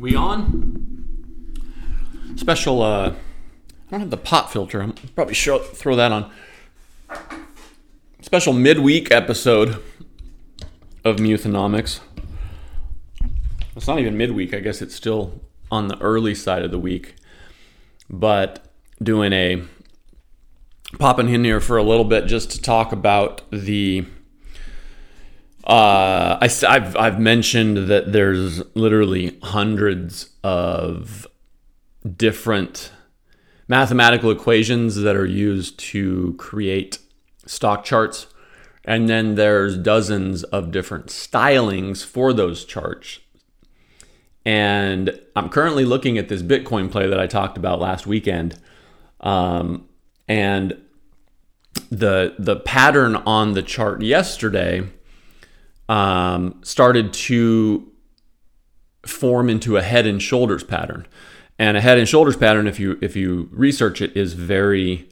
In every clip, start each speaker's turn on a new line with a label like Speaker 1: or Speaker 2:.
Speaker 1: We on? Special, uh, I don't have the pop filter. I'm probably show, throw that on. Special midweek episode of Muthonomics. It's not even midweek. I guess it's still on the early side of the week. But doing a popping in here for a little bit just to talk about the uh, I, have I've mentioned that there's literally hundreds of different mathematical equations that are used to create stock charts. And then there's dozens of different stylings for those charts. And I'm currently looking at this Bitcoin play that I talked about last weekend. Um, and the the pattern on the chart yesterday um, started to form into a head and shoulders pattern. And a head and shoulders pattern, if you if you research it, is very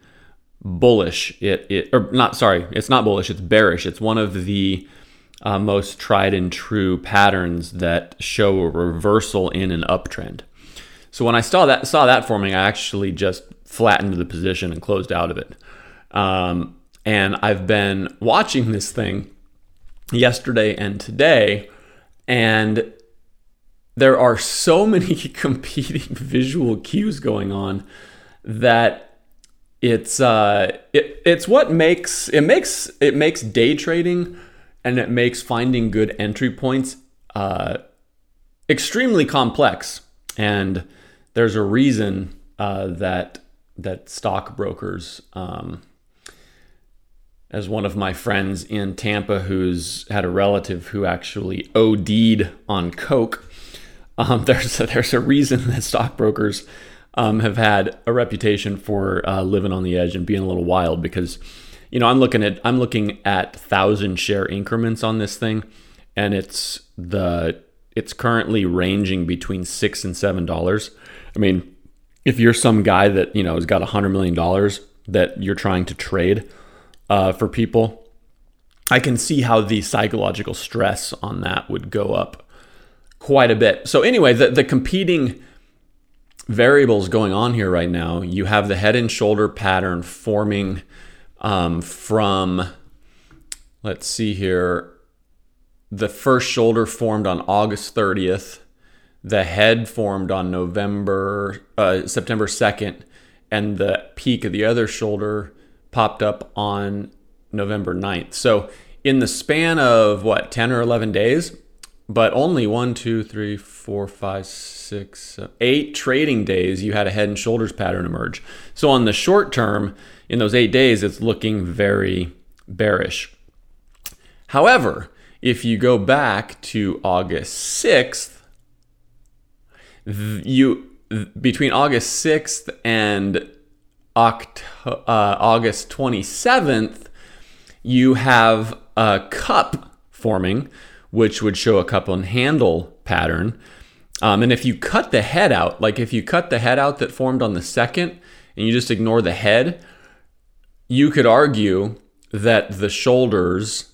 Speaker 1: bullish. It it or not sorry, it's not bullish. It's bearish. It's one of the uh, most tried and true patterns that show a reversal in an uptrend. So when I saw that saw that forming, I actually just flattened the position and closed out of it. Um, and I've been watching this thing yesterday and today. And there are so many competing visual cues going on that it's uh, it, it's what makes it makes it makes day trading and it makes finding good entry points uh, extremely complex. And there's a reason uh, that that stockbrokers um, as one of my friends in Tampa who's had a relative who actually OD'd on coke. Um, there's a, there's a reason that stockbrokers um, have had a reputation for uh, living on the edge and being a little wild because you know I'm looking at I'm looking at thousand share increments on this thing, and it's the it's currently ranging between six and seven dollars. I mean, if you're some guy that you know has got a hundred million dollars that you're trying to trade uh, for people, I can see how the psychological stress on that would go up quite a bit. So, anyway, the, the competing variables going on here right now you have the head and shoulder pattern forming um, from, let's see here, the first shoulder formed on August 30th, the head formed on November, uh, September 2nd, and the peak of the other shoulder popped up on November 9th. So in the span of what, 10 or 11 days, but only one, two, three, four, five, six, eight trading days, you had a head and shoulders pattern emerge. So on the short term, in those eight days, it's looking very bearish. However, if you go back to August 6th, you between August 6th and Oct- uh, August 27th, you have a cup forming, which would show a cup and handle pattern. Um, and if you cut the head out, like if you cut the head out that formed on the second and you just ignore the head, you could argue that the shoulders,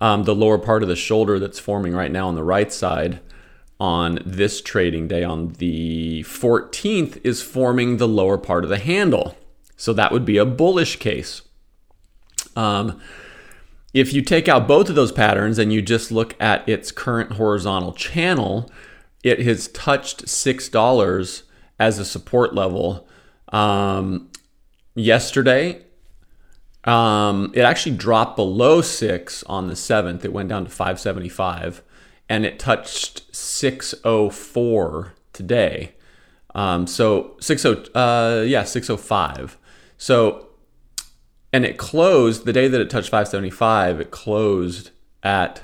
Speaker 1: um, the lower part of the shoulder that's forming right now on the right side on this trading day on the 14th is forming the lower part of the handle. So that would be a bullish case. Um, if you take out both of those patterns and you just look at its current horizontal channel, it has touched $6 as a support level. Um, yesterday, um, it actually dropped below six on the 7th. It went down to 575 and it touched 604 today. Um, so 60, uh, yeah, 605. So, and it closed the day that it touched 575. It closed at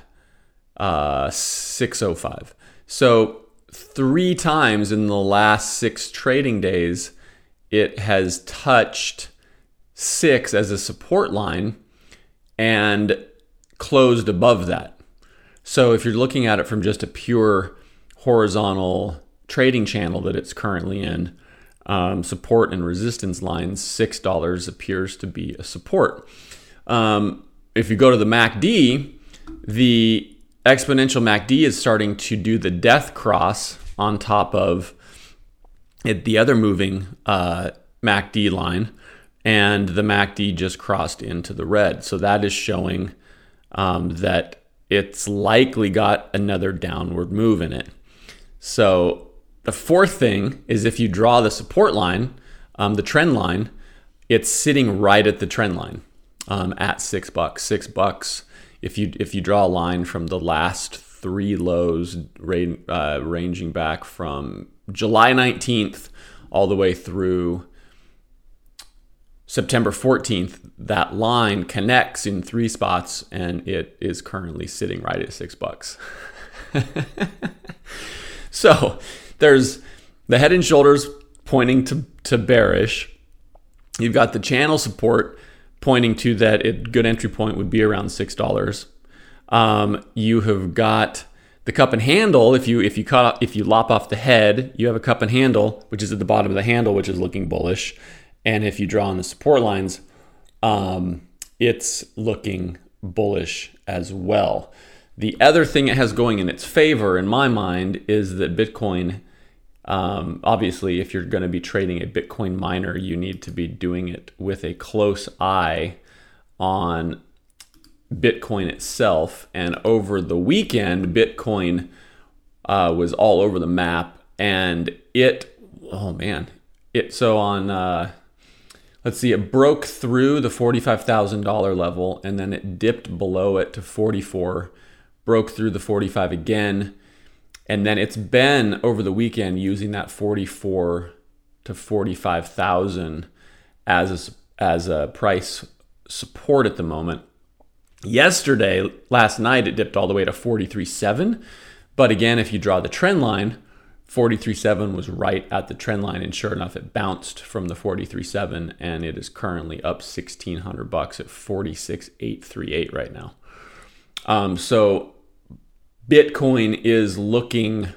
Speaker 1: uh, 605. So three times in the last six trading days, it has touched six as a support line and closed above that. So if you're looking at it from just a pure horizontal trading channel that it's currently in, um, support and resistance lines, $6 appears to be a support. Um, if you go to the MACD, the exponential MACD is starting to do the death cross on top of it, the other moving uh, MACD line, and the MACD just crossed into the red. So that is showing um, that it's likely got another downward move in it. So the fourth thing is if you draw the support line, um, the trend line, it's sitting right at the trend line um, at six bucks. Six bucks. If you if you draw a line from the last three lows, uh, ranging back from July 19th all the way through September 14th, that line connects in three spots and it is currently sitting right at six bucks. so there's the head and shoulders pointing to, to bearish. You've got the channel support pointing to that it, good entry point would be around six dollars. Um, you have got the cup and handle. If you if you cut if you lop off the head, you have a cup and handle, which is at the bottom of the handle, which is looking bullish. And if you draw on the support lines, um, it's looking bullish as well. The other thing it has going in its favor, in my mind, is that Bitcoin um, obviously, if you're going to be trading a Bitcoin miner, you need to be doing it with a close eye on Bitcoin itself. And over the weekend, Bitcoin uh, was all over the map, and it, oh man, it so on. Uh, let's see, it broke through the forty-five thousand dollar level, and then it dipped below it to forty-four, broke through the forty-five again and then it's been over the weekend using that 44 to 45,000 as a, as a price support at the moment. Yesterday, last night, it dipped all the way to 43.7. But again, if you draw the trend line, 43.7 was right at the trend line, and sure enough, it bounced from the 43.7, and it is currently up 1,600 bucks at 46.838 right now. Um, so Bitcoin is looking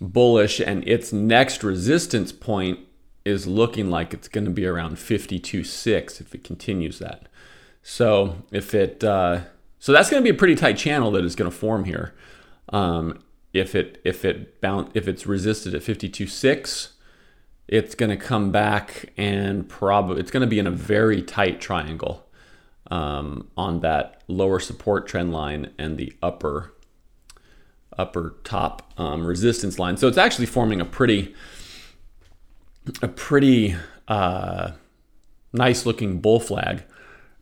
Speaker 1: bullish and its next resistance point is looking like it's going to be around 52.6 if it continues that. So if it uh, so that's going to be a pretty tight channel that is going to form here. Um, if it if it bound if it's resisted at 52.6, it's going to come back and probably it's going to be in a very tight triangle um, on that lower support trend line and the upper upper top um, resistance line. So it's actually forming a pretty a pretty uh, nice looking bull flag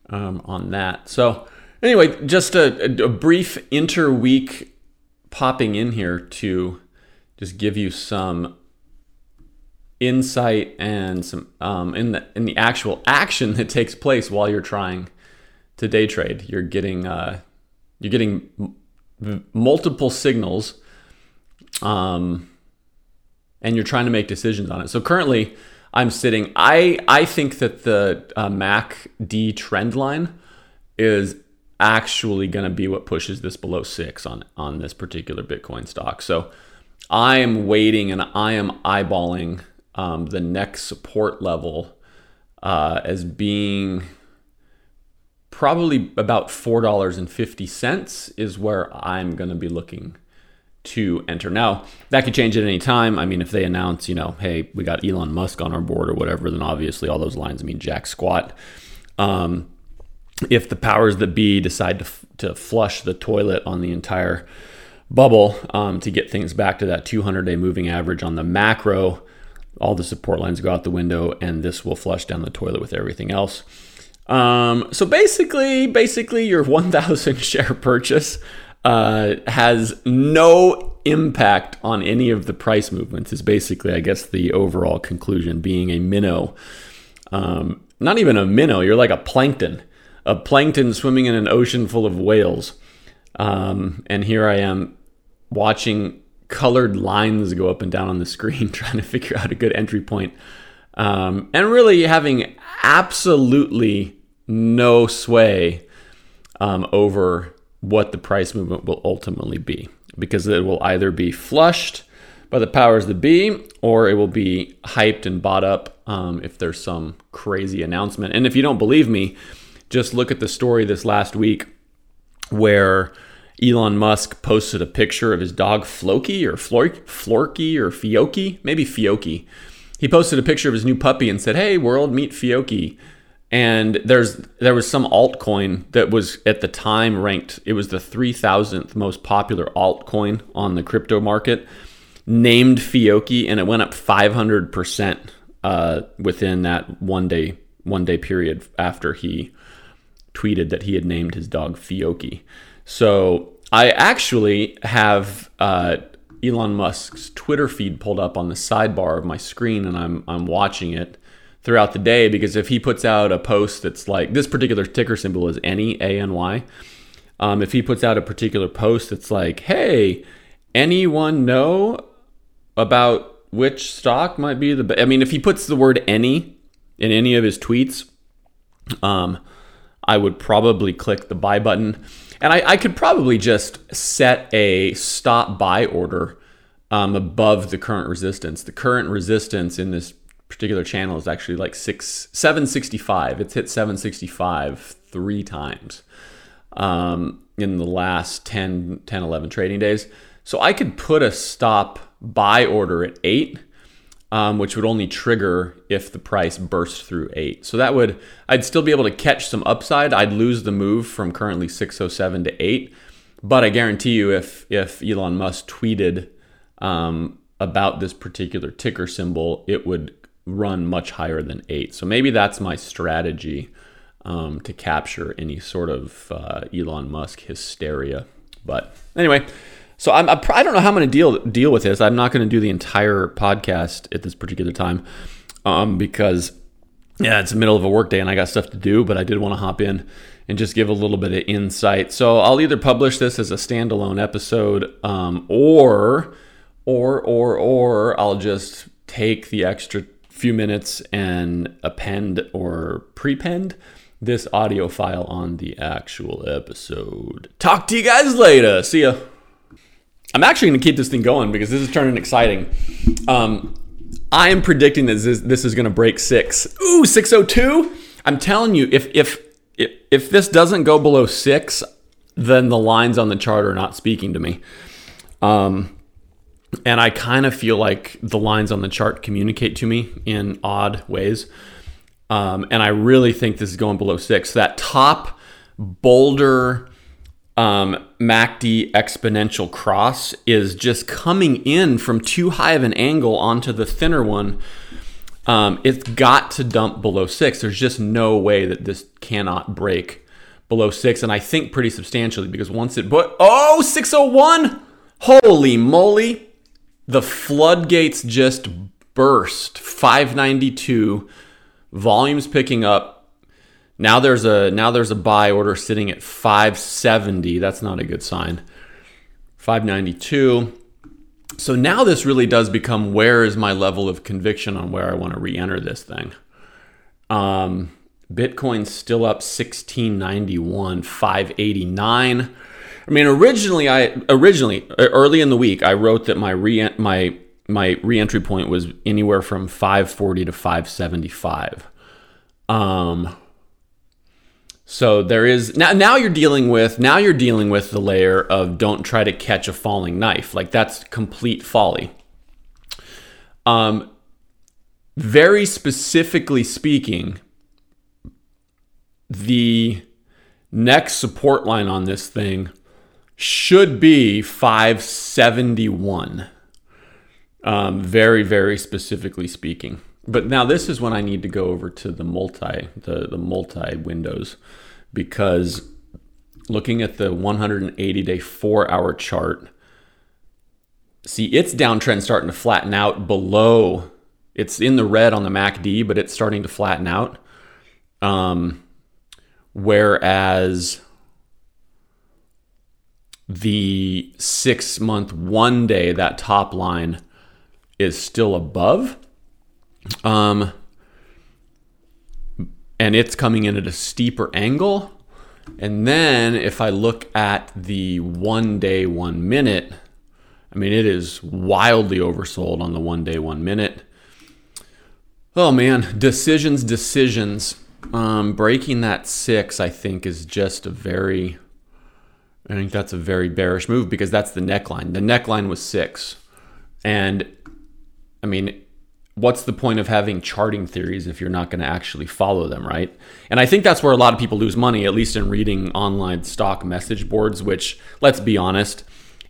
Speaker 1: um, on that. So anyway, just a, a brief interweek popping in here to just give you some insight and some um, in the in the actual action that takes place while you're trying to day trade. You're getting uh, you're getting multiple signals um, and you're trying to make decisions on it. So currently, I'm sitting. I I think that the uh, MACD trend line is actually going to be what pushes this below six on on this particular Bitcoin stock. So I am waiting and I am eyeballing um, the next support level uh, as being probably about $4.50 is where I'm going to be looking to enter. Now, that could change at any time. I mean, if they announce, you know, hey, we got Elon Musk on our board or whatever, then obviously all those lines mean jack squat. Um, if the powers that be decide to, to flush the toilet on the entire bubble um, to get things back to that 200 day moving average on the macro, all the support lines go out the window and this will flush down the toilet with everything else. Um, so basically, basically your 1,000 share purchase uh, has no impact on any of the price movements. Is basically, I guess, the overall conclusion. Being a minnow, um, not even a minnow. You're like a plankton, a plankton swimming in an ocean full of whales. Um, and here I am watching colored lines go up and down on the screen, trying to figure out a good entry point. Um, and really having absolutely no sway um, over what the price movement will ultimately be because it will either be flushed by the powers that be or it will be hyped and bought up um, if there's some crazy announcement. And if you don't believe me, just look at the story this last week where Elon Musk posted a picture of his dog Floki or Florky or Fioki, maybe Fioki. He posted a picture of his new puppy and said, "Hey world, meet Fioki." And there's there was some altcoin that was at the time ranked. It was the three thousandth most popular altcoin on the crypto market, named Fioki, and it went up five hundred percent uh, within that one day one day period after he tweeted that he had named his dog Fioki. So I actually have uh, Elon Musk's Twitter feed pulled up on the sidebar of my screen, and I'm I'm watching it throughout the day because if he puts out a post that's like this particular ticker symbol is any A N Y. Um, if he puts out a particular post that's like, "Hey, anyone know about which stock might be the best?" I mean, if he puts the word "any" in any of his tweets, um, I would probably click the buy button. And I, I could probably just set a stop buy order um, above the current resistance. The current resistance in this particular channel is actually like six, 765. It's hit 765 three times um, in the last 10, 10, 11 trading days. So I could put a stop buy order at eight um, which would only trigger if the price burst through eight. So that would, I'd still be able to catch some upside. I'd lose the move from currently 607 to eight. But I guarantee you, if if Elon Musk tweeted um, about this particular ticker symbol, it would run much higher than eight. So maybe that's my strategy um, to capture any sort of uh, Elon Musk hysteria. But anyway, so I'm, I don't know how I'm going to deal deal with this. I'm not going to do the entire podcast at this particular time um, because yeah, it's the middle of a workday and I got stuff to do. But I did want to hop in and just give a little bit of insight. So I'll either publish this as a standalone episode, um, or or or or I'll just take the extra few minutes and append or prepend this audio file on the actual episode. Talk to you guys later. See ya. I'm actually going to keep this thing going because this is turning exciting. Um, I am predicting that this, this is going to break six. Ooh, 602. I'm telling you, if if if, if this doesn't go below six, then the lines on the chart are not speaking to me. Um, and I kind of feel like the lines on the chart communicate to me in odd ways. Um, and I really think this is going below six. That top boulder um, MACD exponential cross is just coming in from too high of an angle onto the thinner one. Um, it's got to dump below six. There's just no way that this cannot break below six. And I think pretty substantially because once it, but oh, 601, holy moly, the floodgates just burst. 592, volumes picking up now there's a now there's a buy order sitting at 570. That's not a good sign. 592. So now this really does become where is my level of conviction on where I want to re-enter this thing. Um, Bitcoin's still up 1691, 589. I mean, originally, I originally early in the week, I wrote that my re my my reentry point was anywhere from 540 to 575. Um, so there is now now you're dealing with now you're dealing with the layer of don't try to catch a falling knife. Like that's complete folly. Um very specifically speaking, the next support line on this thing should be 571. Um, very, very specifically speaking. But now this is when I need to go over to the multi, the, the multi windows, because looking at the 180 day four hour chart, see its downtrend starting to flatten out below. It's in the red on the MACD, but it's starting to flatten out. Um, whereas the six month one day, that top line is still above. Um, and it's coming in at a steeper angle. And then if I look at the one day, one minute, I mean, it is wildly oversold on the one day, one minute. Oh man, decisions, decisions. Um, breaking that six, I think, is just a very, I think that's a very bearish move because that's the neckline. The neckline was six. And I mean, what's the point of having charting theories if you're not going to actually follow them, right? And I think that's where a lot of people lose money, at least in reading online stock message boards, which, let's be honest,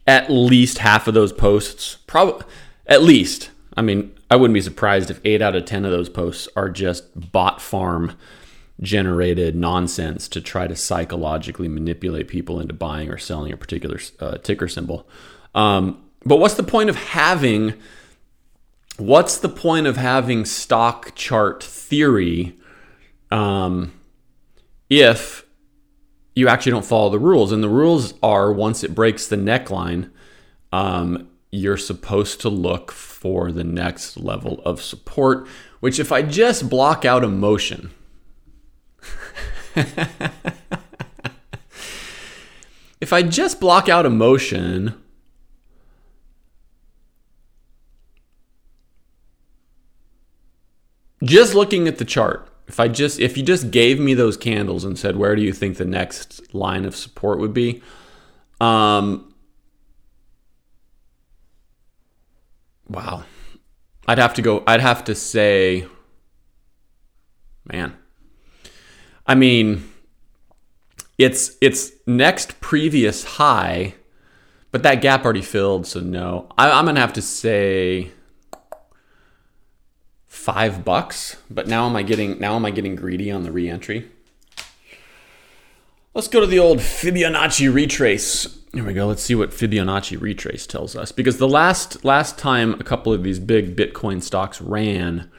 Speaker 1: at least half of those posts, probably, at least, I mean, I wouldn't be surprised if eight out of 10 of those posts are just bot farm generated nonsense to try to psychologically manipulate people into buying or selling a particular uh, ticker symbol. Um, but what's the point of having what's the point of having stock chart theory um, if you actually don't follow the rules? And the rules are once it breaks the neckline, um, you're supposed to look for the next level of support, which if I just block out emotion, if I just block out emotion, just looking at the chart, if I just if you just gave me those candles and said where do you think the next line of support would be, um, wow, I'd have to go. I'd have to say, man, I mean, it's it's next previous high, but that gap already filled, so no. I, I'm gonna have to say five bucks. But now am I getting now am I getting greedy on the reentry? Let's go to the old Fibonacci retrace. Here we go. Let's see what Fibonacci retrace tells us. Because the last last time a couple of these big Bitcoin stocks ran,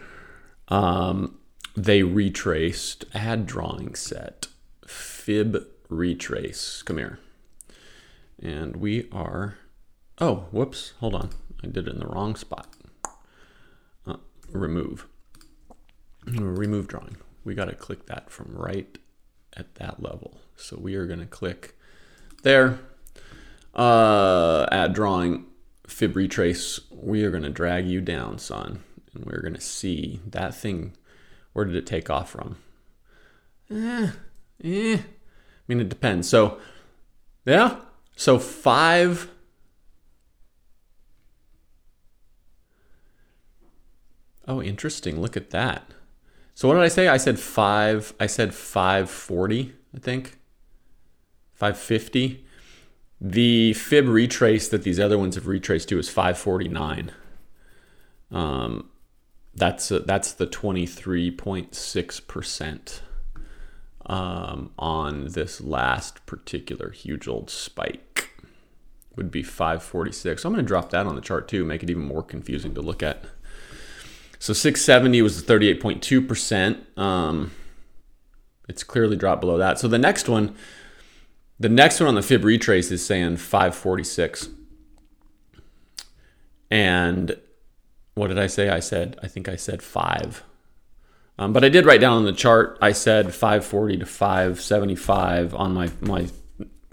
Speaker 1: um, they retraced. Add drawing set. Fib retrace. Come here. And we are. Oh, whoops. Hold on. I did it in the wrong spot remove. Remove drawing. We got to click that from right at that level. So we are going to click there. Uh, add drawing, fib retrace. We are going to drag you down, son. And we're going to see that thing. Where did it take off from? Eh, eh. I mean, it depends. So, yeah. So five Oh, interesting. Look at that. So what did I say? I said five. I said five forty. I think five fifty. The fib retrace that these other ones have retraced to is five forty nine. Um, that's uh, that's the twenty three point six percent um, on this last particular huge old spike would be 546. So I'm going to drop that on the chart too, make it even more confusing to look at. So 670 was 38.2%. Um, it's clearly dropped below that. So the next one, the next one on the fib retrace is saying 546. And what did I say? I said, I think I said five. Um, but I did write down on the chart. I said 540 to 575 on my my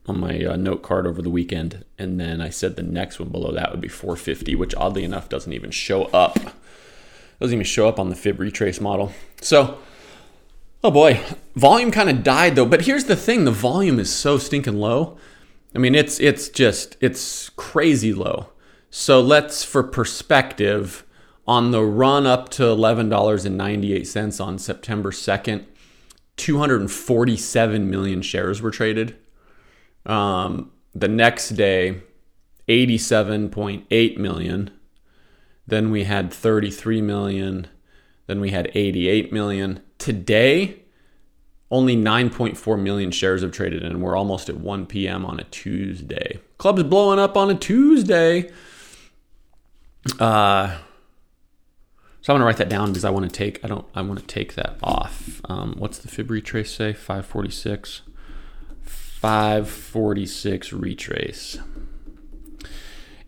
Speaker 1: on my uh, note card over the weekend, and then I said the next one below that would be 450, which oddly enough doesn't even show up doesn't even show up on the fib retrace model. So, oh boy, volume kind of died though. But here's the thing: the volume is so stinking low. I mean, it's it's just it's crazy low. So let's, for perspective, on the run up to eleven dollars and ninety eight cents on September second, two hundred and forty seven million shares were traded. Um, the next day, eighty seven point eight million then we had 33 million. Then we had 88 million. Today, only 9.4 million shares have traded, and we're almost at 1 p.m. on a Tuesday. Club's blowing up on a Tuesday. Uh, so I'm gonna write that down because I want to take I don't I want to take that off. Um, what's the fib retrace say? 546. 546 retrace.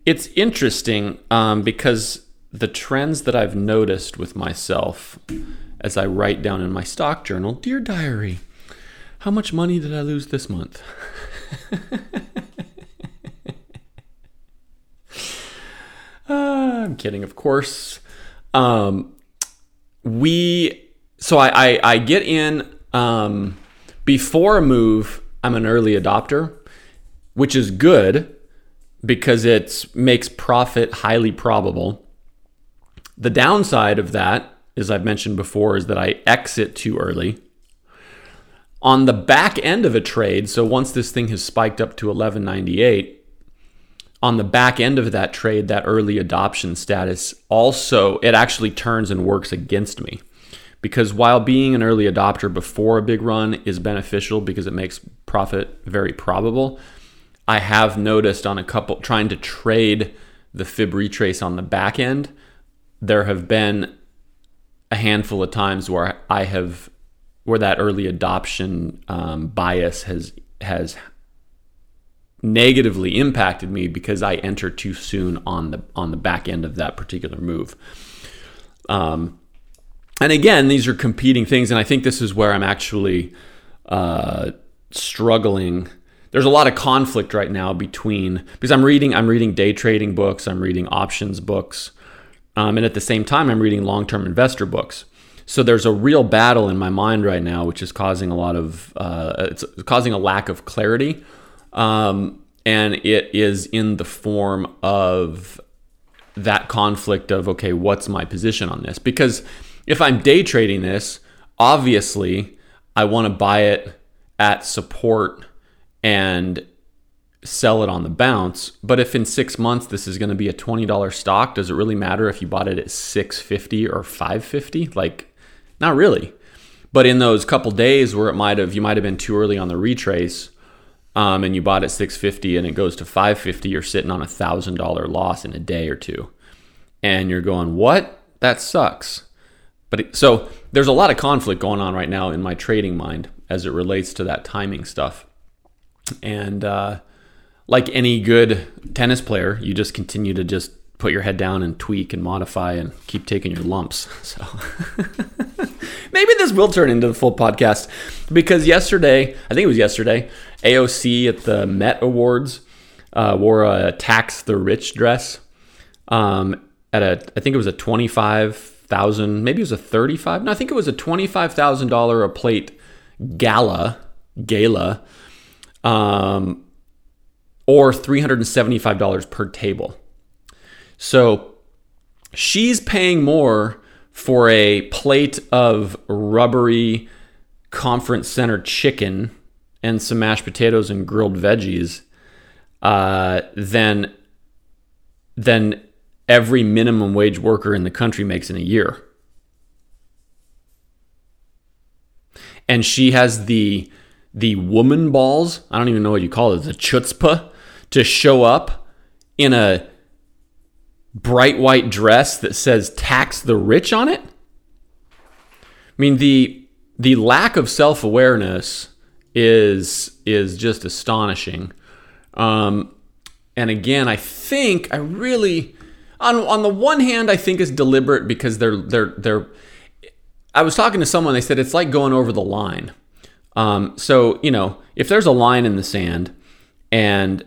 Speaker 1: It's interesting um, because the trends that I've noticed with myself as I write down in my stock journal, Dear Diary, how much money did I lose this month? uh, I'm kidding, of course. Um, we, so I, I, I get in um, before a move, I'm an early adopter. which is good because it makes profit highly probable. The downside of that, as I've mentioned before, is that I exit too early. On the back end of a trade, so once this thing has spiked up to 1198, on the back end of that trade, that early adoption status also, it actually turns and works against me. Because while being an early adopter before a big run is beneficial because it makes profit very probable, I have noticed on a couple trying to trade the fib retrace on the back end, there have been a handful of times where I have where that early adoption um, bias has has negatively impacted me because I enter too soon on the on the back end of that particular move. Um, and again, these are competing things, and I think this is where I'm actually uh, struggling. There's a lot of conflict right now between because I'm reading I'm reading day trading books, I'm reading options books, um, and at the same time I'm reading long term investor books. So there's a real battle in my mind right now, which is causing a lot of uh, it's causing a lack of clarity, um, and it is in the form of that conflict of okay, what's my position on this? Because if I'm day trading this, obviously I want to buy it at support and sell it on the bounce. But if in six months this is going to be a twenty dollar stock, does it really matter if you bought it at six fifty or five fifty? Like not really. But in those couple days where it might have you might have been too early on the retrace, um, and you bought at 650 and it goes to 550, you're sitting on a thousand dollar loss in a day or two, and you're going, "What? That sucks." But it, so there's a lot of conflict going on right now in my trading mind as it relates to that timing stuff, and uh, like any good tennis player, you just continue to just put your head down and tweak and modify and keep taking your lumps. So maybe this will turn into the full podcast because yesterday, I think it was yesterday, AOC at the Met Awards uh, wore a tax the rich dress um, at a, I think it was a 25,000, maybe it was a 35. No, I think it was a $25,000 a plate gala, gala, um, or $375 per table. So she's paying more for a plate of rubbery conference center chicken and some mashed potatoes and grilled veggies uh, than than every minimum wage worker in the country makes in a year. And she has the the woman balls, I don't even know what you call it, the chutzpah, to show up in a bright white dress that says tax the rich on it? I mean the the lack of self-awareness is is just astonishing. Um, and again, I think I really on on the one hand I think is deliberate because they're they're they're I was talking to someone they said it's like going over the line. Um, so, you know, if there's a line in the sand and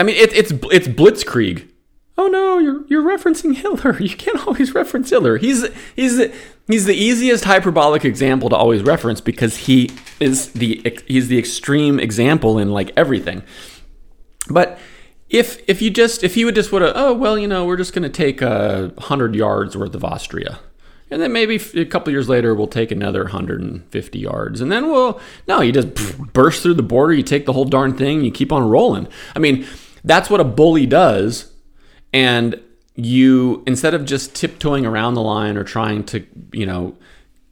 Speaker 1: I mean, it, it's it's Blitzkrieg. Oh no, you're you're referencing Hitler. You can't always reference Hitler. He's he's he's the easiest hyperbolic example to always reference because he is the he's the extreme example in like everything. But if if you just if he would just would have oh well you know we're just going to take a hundred yards worth of Austria and then maybe a couple years later we'll take another 150 yards and then we'll no you just burst through the border you take the whole darn thing you keep on rolling i mean that's what a bully does. And you, instead of just tiptoeing around the line or trying to, you know,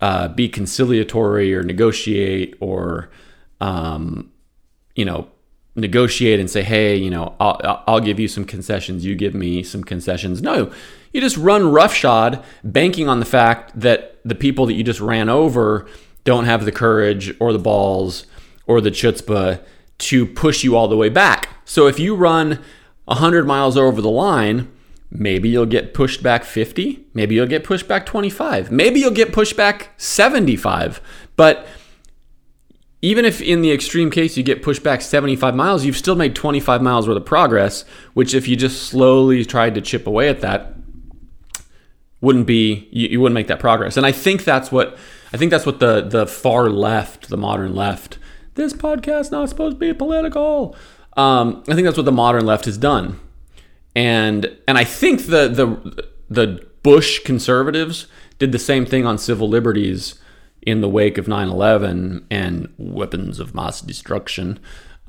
Speaker 1: uh, be conciliatory or negotiate or, um, you know, negotiate and say, hey, you know, I'll, I'll give you some concessions, you give me some concessions. No, you just run roughshod, banking on the fact that the people that you just ran over don't have the courage or the balls or the chutzpah to push you all the way back. So if you run 100 miles over the line, maybe you'll get pushed back 50, maybe you'll get pushed back 25, maybe you'll get pushed back 75. But even if in the extreme case you get pushed back 75 miles, you've still made 25 miles worth of progress, which if you just slowly tried to chip away at that, wouldn't be you, you wouldn't make that progress. And I think that's what I think that's what the the far left, the modern left, this podcast not supposed to be political. Um, I think that's what the modern left has done, and and I think the the the Bush conservatives did the same thing on civil liberties in the wake of 9/11 and weapons of mass destruction,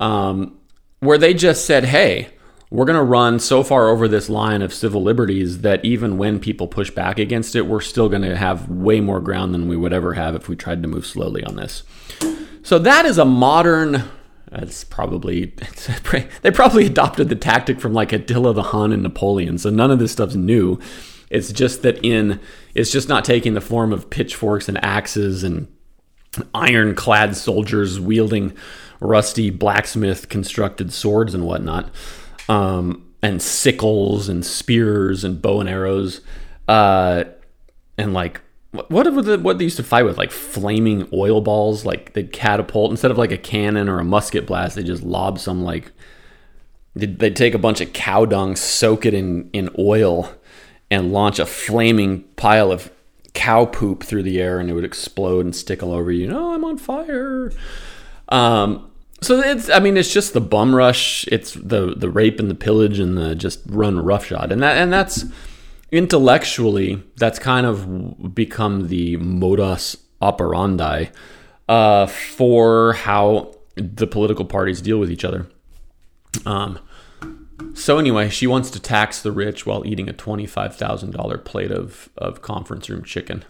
Speaker 1: um, where they just said, "Hey." We're going to run so far over this line of civil liberties that even when people push back against it, we're still going to have way more ground than we would ever have if we tried to move slowly on this. So that is a modern. It's probably they probably adopted the tactic from like Attila the Hun and Napoleon. So none of this stuff's new. It's just that in it's just not taking the form of pitchforks and axes and ironclad soldiers wielding rusty blacksmith constructed swords and whatnot, um, and sickles and spears and bow and arrows, uh, and like what the, what they used to fight with like flaming oil balls like they'd catapult instead of like a cannon or a musket blast they just lob some like they'd, they'd take a bunch of cow dung soak it in in oil and launch a flaming pile of cow poop through the air and it would explode and stick all over you. No, I'm on fire. Um, so it's I mean it's just the bum rush, it's the the rape and the pillage and the just run roughshod. And that and that's intellectually that's kind of become the modus operandi uh, for how the political parties deal with each other. Um, so anyway, she wants to tax the rich while eating a twenty-five thousand dollar plate of of conference room chicken.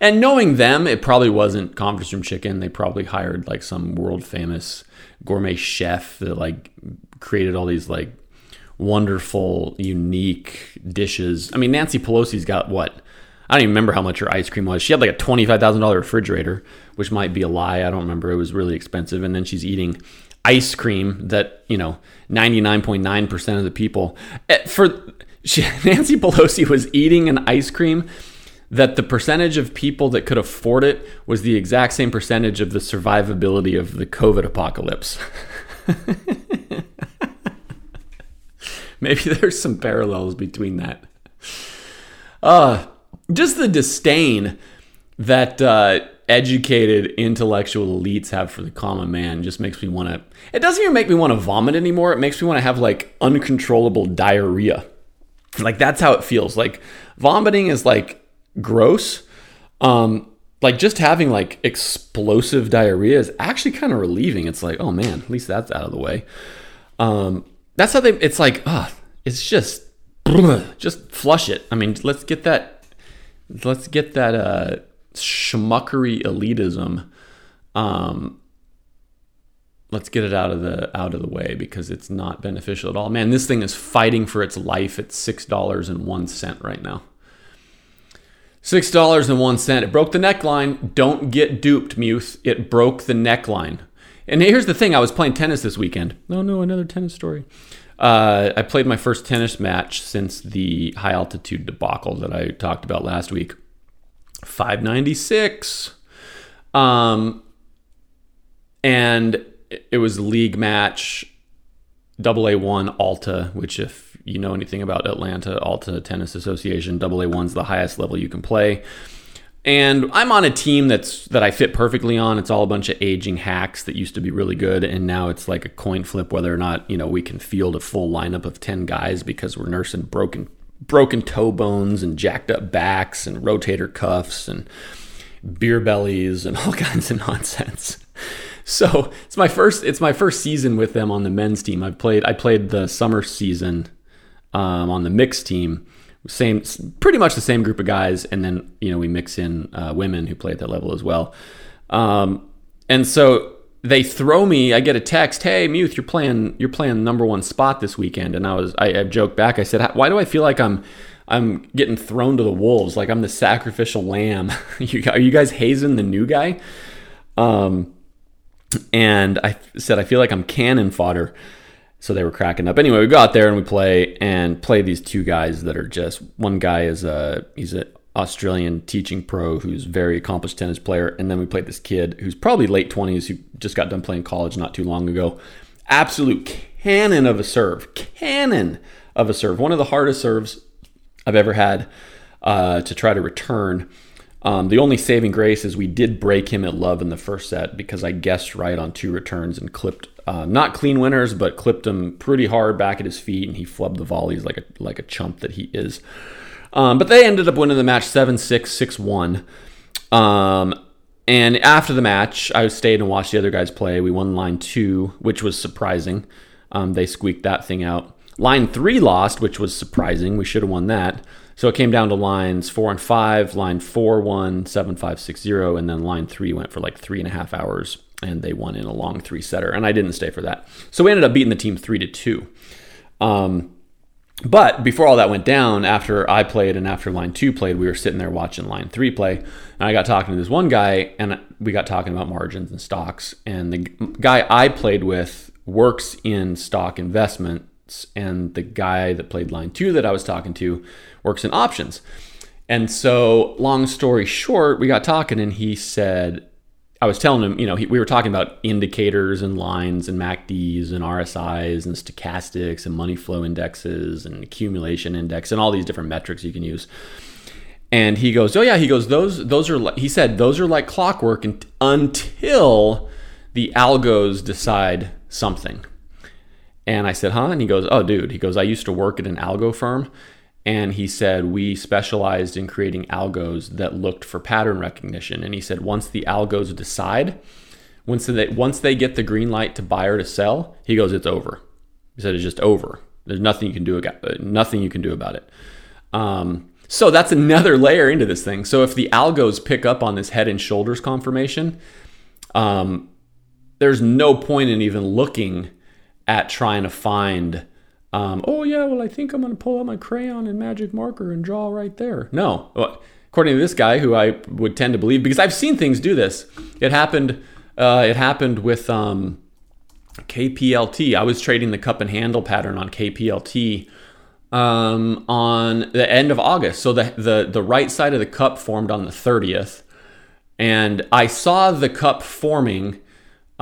Speaker 1: And knowing them, it probably wasn't conference room chicken. They probably hired like some world famous gourmet chef that like created all these like wonderful, unique dishes. I mean, Nancy Pelosi's got what? I don't even remember how much her ice cream was. She had like a twenty-five thousand dollar refrigerator, which might be a lie. I don't remember. It was really expensive. And then she's eating ice cream that you know 99.9% of the people eh, for she, Nancy Pelosi was eating an ice cream that the percentage of people that could afford it was the exact same percentage of the survivability of the COVID apocalypse. Maybe there's some parallels between that. Uh, just the disdain that uh, educated intellectual elites have for the common man just makes me want to it doesn't even make me want to vomit anymore. It makes me want to have like uncontrollable diarrhea. Like that's how it feels. Like vomiting is like gross. Um like just having like explosive diarrhea is actually kind of relieving. It's like oh man at least that's out of the way. Um that's how they it's like ah oh, it's just just flush it. I mean let's get that let's get that uh schmuckery elitism um, let's get it out of the out of the way because it's not beneficial at all. Man this thing is fighting for its life at six dollars and one cent right now. Six dollars and one cent. It broke the neckline. Don't get duped muth it broke the neckline and here's the thing i was playing tennis this weekend oh no another tennis story uh, i played my first tennis match since the high altitude debacle that i talked about last week 596. Um, and it was league match, double A1 Alta, which if you know anything about Atlanta Alta Tennis Association, double A1's the highest level you can play. And I'm on a team that's that I fit perfectly on. It's all a bunch of aging hacks that used to be really good, and now it's like a coin flip whether or not you know we can field a full lineup of ten guys because we're nursing broken broken toe bones and jacked up backs and rotator cuffs and beer bellies and all kinds of nonsense. So it's my first it's my first season with them on the men's team. I played I played the summer season um, on the mixed team, same pretty much the same group of guys, and then you know we mix in uh, women who play at that level as well. Um, and so they throw me. I get a text, "Hey, Muth, you're playing. You're playing number one spot this weekend." And I was, I, I joked back. I said, "Why do I feel like I'm, I'm getting thrown to the wolves? Like I'm the sacrificial lamb? you, are you guys hazing the new guy?" Um, and I said, "I feel like I'm cannon fodder." So they were cracking up. Anyway, we go out there and we play and play these two guys that are just. One guy is a he's a Australian teaching pro who's very accomplished tennis player, and then we played this kid who's probably late twenties who just got done playing college not too long ago. Absolute cannon of a serve, cannon of a serve. One of the hardest serves I've ever had uh, to try to return. Um, the only saving grace is we did break him at love in the first set because I guessed right on two returns and clipped uh, not clean winners, but clipped him pretty hard back at his feet, and he flubbed the volleys like a like a chump that he is. Um, but they ended up winning the match 7 6, 6 1. Um, and after the match, I stayed and watched the other guys play. We won line two, which was surprising. Um, they squeaked that thing out. Line three lost, which was surprising. We should have won that. So it came down to lines four and five. Line four won seven five six zero, and then line three went for like three and a half hours, and they won in a long three setter. And I didn't stay for that, so we ended up beating the team three to two. Um, but before all that went down, after I played and after line two played, we were sitting there watching line three play. And I got talking to this one guy, and we got talking about margins and stocks. And the guy I played with works in stock investments, and the guy that played line two that I was talking to works in options. And so, long story short, we got talking, and he said, I was telling him, you know, he, we were talking about indicators and lines and MACDs and RSIs and stochastics and money flow indexes and accumulation index and all these different metrics you can use. And he goes, "Oh yeah," he goes, "Those those are he said those are like clockwork until the algos decide something." And I said, "Huh?" And he goes, "Oh, dude." He goes, "I used to work at an algo firm." and he said we specialized in creating algos that looked for pattern recognition and he said once the algos decide once they once they get the green light to buy or to sell he goes it's over he said it's just over there's nothing you can do about nothing you can do about it um, so that's another layer into this thing so if the algos pick up on this head and shoulders confirmation um, there's no point in even looking at trying to find um, oh yeah, well I think I'm going to pull out my crayon and magic marker and draw right there. No, according to this guy, who I would tend to believe because I've seen things do this. It happened. Uh, it happened with um, KPLT. I was trading the cup and handle pattern on KPLT um, on the end of August. So the, the the right side of the cup formed on the 30th, and I saw the cup forming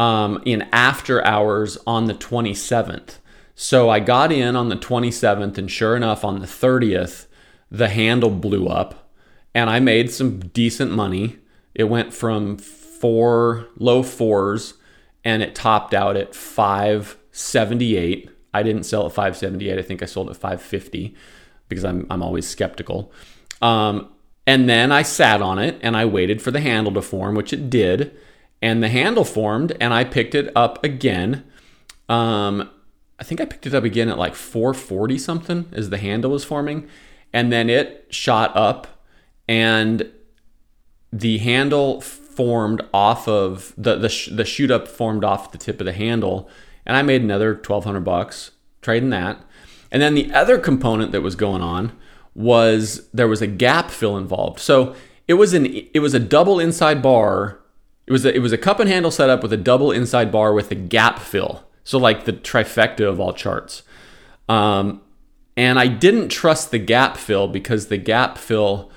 Speaker 1: um, in after hours on the 27th. So I got in on the 27th, and sure enough, on the 30th, the handle blew up, and I made some decent money. It went from four low fours, and it topped out at 578. I didn't sell at 578. I think I sold at 550 because I'm I'm always skeptical. Um, and then I sat on it and I waited for the handle to form, which it did. And the handle formed, and I picked it up again. Um, I think I picked it up again at like 440 something as the handle was forming. And then it shot up and the handle formed off of the, the, the shoot up formed off the tip of the handle. And I made another 1200 bucks trading that. And then the other component that was going on was there was a gap fill involved. So it was an it was a double inside bar. It was a, it was a cup and handle setup with a double inside bar with a gap fill. So like the trifecta of all charts. Um, and I didn't trust the gap fill because the gap fill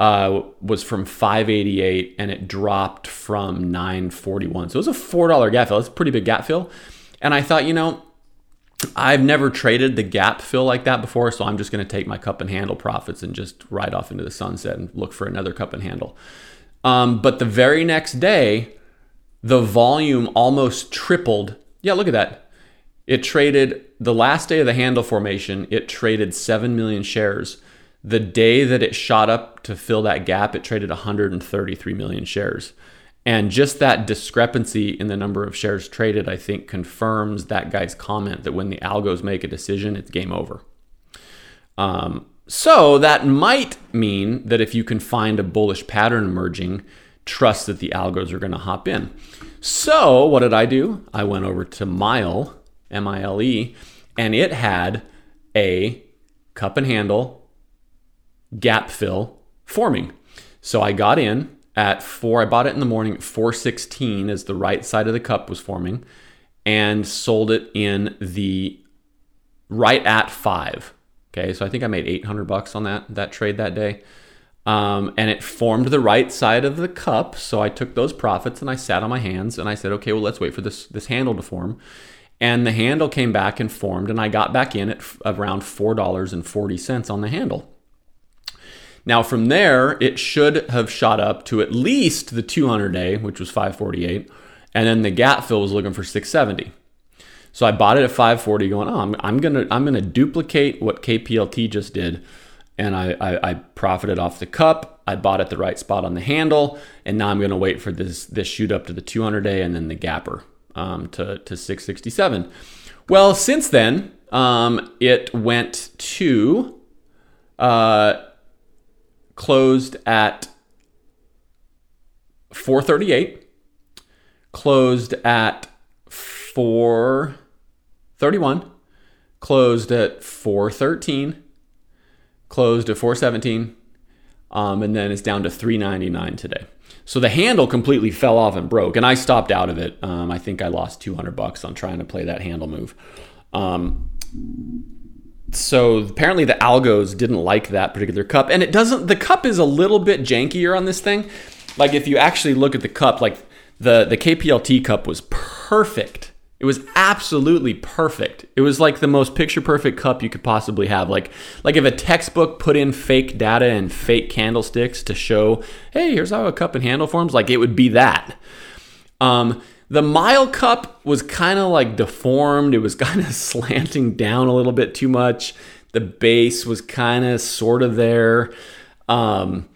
Speaker 1: uh, was from 588 and it dropped from 941. So it was a $4 gap fill. That's a pretty big gap fill. And I thought, you know, I've never traded the gap fill like that before, so I'm just going to take my cup and handle profits and just ride off into the sunset and look for another cup and handle. Um, but the very next day, the volume almost tripled yeah, look at that. It traded the last day of the handle formation, it traded 7 million shares. The day that it shot up to fill that gap, it traded 133 million shares. And just that discrepancy in the number of shares traded, I think, confirms that guy's comment that when the algos make a decision, it's game over. Um, so that might mean that if you can find a bullish pattern emerging, trust that the algos are going to hop in. So what did I do? I went over to Mile, M I L E, and it had a cup and handle gap fill forming. So I got in at four. I bought it in the morning at 416 as the right side of the cup was forming and sold it in the right at five. Okay, so I think I made 800 bucks on that that trade that day. Um, and it formed the right side of the cup. So I took those profits and I sat on my hands and I said, okay, well, let's wait for this, this handle to form. And the handle came back and formed, and I got back in at f- around $4.40 on the handle. Now from there, it should have shot up to at least the 200 day, which was 548, and then the gap fill was looking for 670. So I bought it at 540, going, oh, I'm, I'm gonna I'm gonna duplicate what KPLT just did, and I, I, I profited off the cup. I bought at the right spot on the handle, and now I'm gonna wait for this this shoot up to the 200 day and then the gapper um, to to 667. Well, since then, um, it went to uh, closed at 438, closed at 431, closed at 413, closed at 417, um, and then it's down to 399 today. So the handle completely fell off and broke, and I stopped out of it. Um, I think I lost 200 bucks on trying to play that handle move. Um, so apparently the algos didn't like that particular cup and it doesn't the cup is a little bit jankier on this thing like if you actually look at the cup like the the kplt cup was perfect it was absolutely perfect it was like the most picture perfect cup you could possibly have like like if a textbook put in fake data and fake candlesticks to show hey here's how a cup and handle forms like it would be that um the mile cup was kind of like deformed. It was kind of slanting down a little bit too much. The base was kind of sort of there. Um,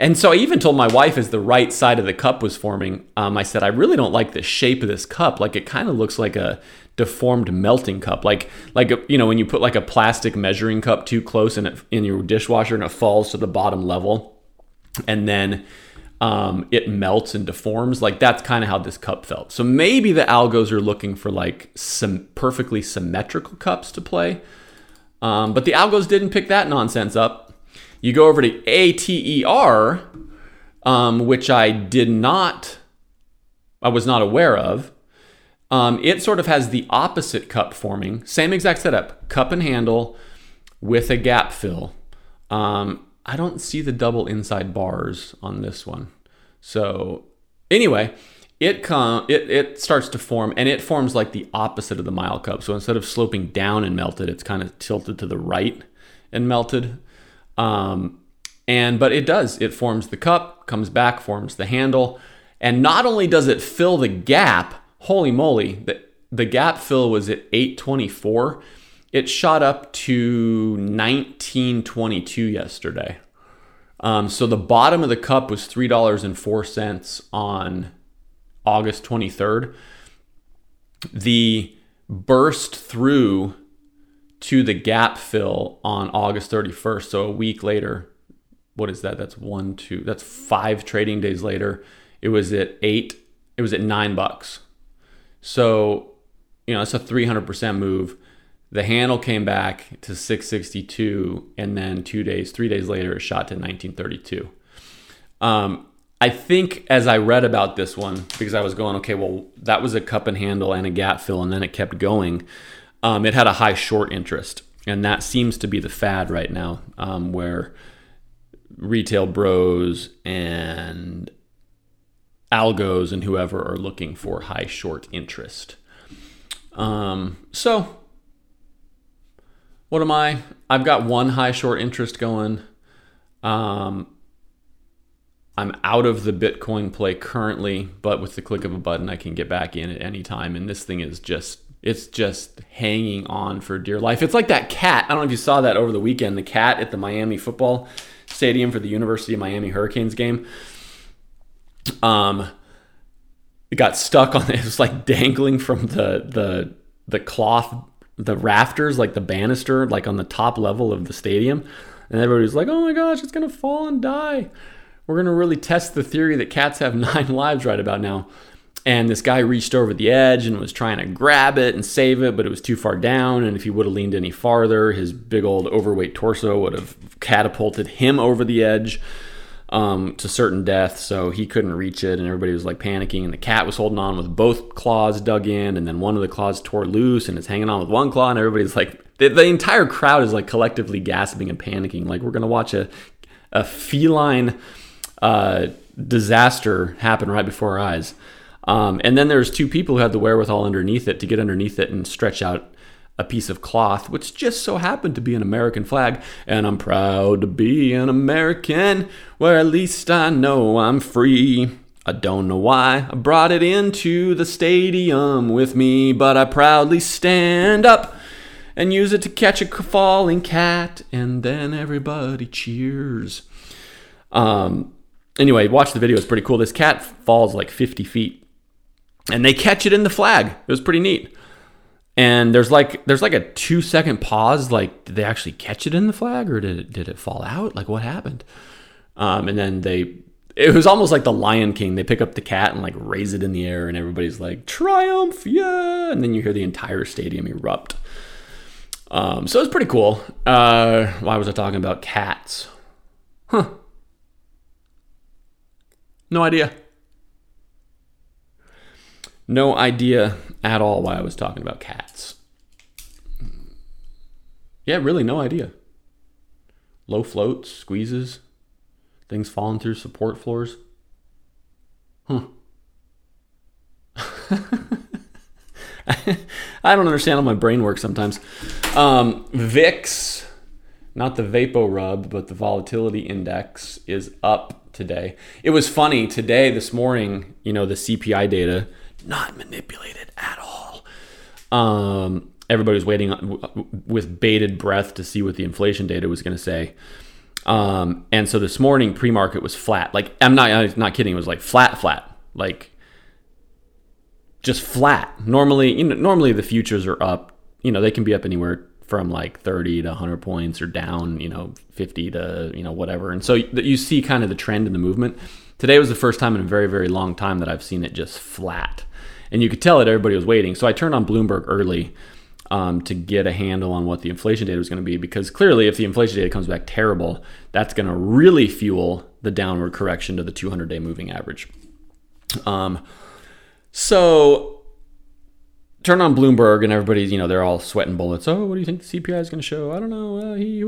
Speaker 1: and so I even told my wife as the right side of the cup was forming, um, I said, I really don't like the shape of this cup. Like it kind of looks like a deformed melting cup. Like, like, you know, when you put like a plastic measuring cup too close in, it, in your dishwasher and it falls to the bottom level. And then um, it melts and deforms. Like that's kind of how this cup felt. So maybe the algos are looking for like some perfectly symmetrical cups to play. Um, but the algos didn't pick that nonsense up. You go over to ATER, um, which I did not, I was not aware of. Um, it sort of has the opposite cup forming, same exact setup, cup and handle with a gap fill. Um, I don't see the double inside bars on this one. So anyway, it come it, it starts to form and it forms like the opposite of the mile cup. So instead of sloping down and melted, it's kind of tilted to the right and melted. Um, and but it does. It forms the cup, comes back, forms the handle, and not only does it fill the gap, holy moly, the, the gap fill was at 824 it shot up to 1922 yesterday. Um, so the bottom of the cup was $3.04 on August 23rd. The burst through to the gap fill on August 31st. So a week later, what is that? That's one, two, that's five trading days later. It was at eight, it was at nine bucks. So, you know, it's a 300% move. The handle came back to 662, and then two days, three days later, it shot to 1932. Um, I think as I read about this one, because I was going, okay, well, that was a cup and handle and a gap fill, and then it kept going. Um, it had a high short interest, and that seems to be the fad right now, um, where retail bros and algos and whoever are looking for high short interest. Um, so what am I? I've got one high short interest going. Um, I'm out of the Bitcoin play currently, but with the click of a button, I can get back in at any time. And this thing is just, it's just hanging on for dear life. It's like that cat. I don't know if you saw that over the weekend. The cat at the Miami football stadium for the University of Miami Hurricanes game. Um, it got stuck on it. Was like dangling from the the the cloth the rafters, like the banister, like on the top level of the stadium. And everybody was like, oh my gosh, it's to fall and die. We're to really test the theory that cats have nine lives right about now. And this guy reached over the edge and was trying to grab it and save it, but it was too far down. And if he would have leaned any farther, his big old overweight torso would have catapulted him over the edge um, to certain death, so he couldn't reach it, and everybody was like panicking. And the cat was holding on with both claws dug in, and then one of the claws tore loose, and it's hanging on with one claw, and everybody's like, the, the entire crowd is like collectively gasping and panicking, like we're gonna watch a a feline uh, disaster happen right before our eyes. Um, and then there's two people who had the wherewithal underneath it to get underneath it and stretch out a piece of cloth, which just so happened to be an American flag. And I'm proud to be an American, where at least I know I'm free. I don't know why I brought it into the stadium with me, but I proudly stand up and use it to catch a falling cat, and then everybody cheers. Um, anyway, watch the video, it's pretty cool. This cat falls like 50 feet, and they catch it in the flag. It was pretty neat. And there's like there's like a two second pause. Like, did they actually catch it in the flag, or did it did it fall out? Like, what happened? Um, and then they it was almost like the Lion King. They pick up the cat and like raise it in the air, and everybody's like, "Triumph, yeah!" And then you hear the entire stadium erupt. Um, so it's pretty cool. Uh, why was I talking about cats? Huh. No idea. No idea at all why I was talking about cats. Yeah, really, no idea. Low floats, squeezes, things falling through support floors. Huh. I don't understand how my brain works sometimes. Um, VIX, not the VapoRub, but the volatility index is up today. It was funny today, this morning, you know, the CPI data, not manipulated at all. Um, everybody was waiting with bated breath to see what the inflation data was going to say. Um, and so this morning, pre market was flat. Like, I'm not, I'm not kidding. It was like flat, flat. Like, just flat. Normally, you know, normally the futures are up. You know, they can be up anywhere from like 30 to 100 points or down, you know, 50 to, you know, whatever. And so you see kind of the trend in the movement. Today was the first time in a very, very long time that I've seen it just flat. And you could tell that everybody was waiting. So I turned on Bloomberg early um, to get a handle on what the inflation data was going to be because clearly, if the inflation data comes back terrible, that's going to really fuel the downward correction to the 200 day moving average. Um, so turn on Bloomberg and everybody's, you know, they're all sweating bullets. Oh, what do you think the CPI is going to show? I don't know. Uh, he,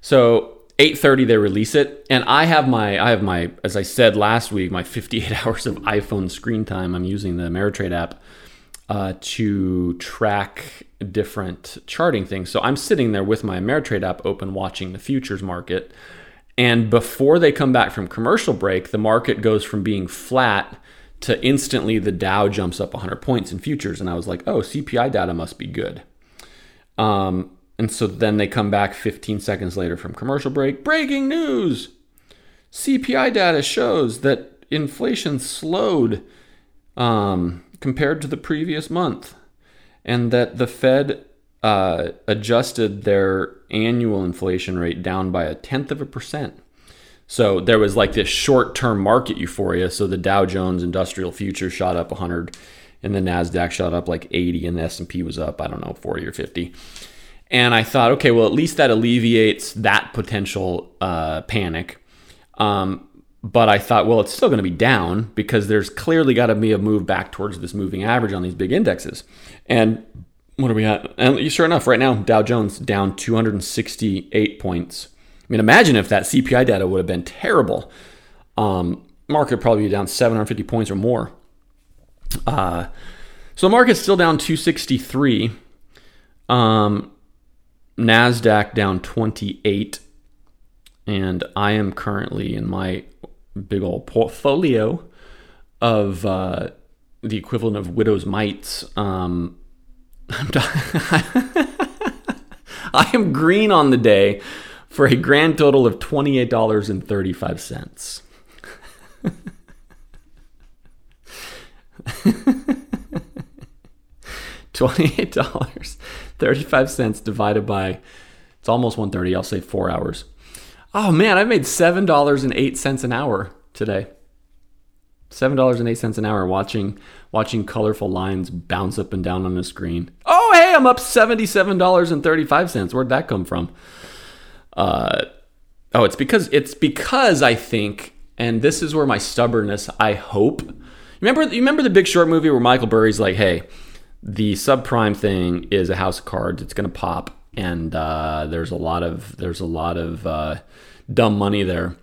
Speaker 1: so 8:30 they release it, and I have my I have my as I said last week my 58 hours of iPhone screen time. I'm using the Ameritrade app uh, to track different charting things. So I'm sitting there with my Ameritrade app open, watching the futures market. And before they come back from commercial break, the market goes from being flat to instantly the Dow jumps up 100 points in futures. And I was like, oh, CPI data must be good. Um, and so then they come back 15 seconds later from commercial break. Breaking news! CPI data shows that inflation slowed um, compared to the previous month, and that the Fed uh, adjusted their annual inflation rate down by a tenth of a percent. So there was like this short-term market euphoria. So the Dow Jones Industrial Future shot up 100, and the Nasdaq shot up like 80, and the S&P was up I don't know 40 or 50. And I thought, okay, well at least that alleviates that potential uh, panic. Um, but I thought, well, it's still going to be down because there's clearly got to be a move back towards this moving average on these big indexes. And what are we at? And sure enough, right now Dow Jones down 268 points I mean, imagine if that CPI data would have been terrible. Um, market probably be down 750 points or more. Uh, so the market's still down 263. Um, Nasdaq down 28, and I am currently in my big old portfolio of uh, the equivalent of widow's mites. Um, I am green on the day for a grand total of $28.35. Twenty-eight dollars, thirty-five cents divided by it's almost one thirty. I'll say four hours. Oh man, I made seven dollars and eight cents an hour today. Seven dollars and eight cents an hour watching watching colorful lines bounce up and down on the screen. Oh hey, I'm up seventy-seven dollars and thirty-five cents. Where'd that come from? Uh, oh, it's because it's because I think, and this is where my stubbornness. I hope. Remember, you remember the Big Short movie where Michael Burry's like, "Hey, the subprime thing is a house of cards. It's going to pop, and uh, there's a lot of there's a lot of uh, dumb money there,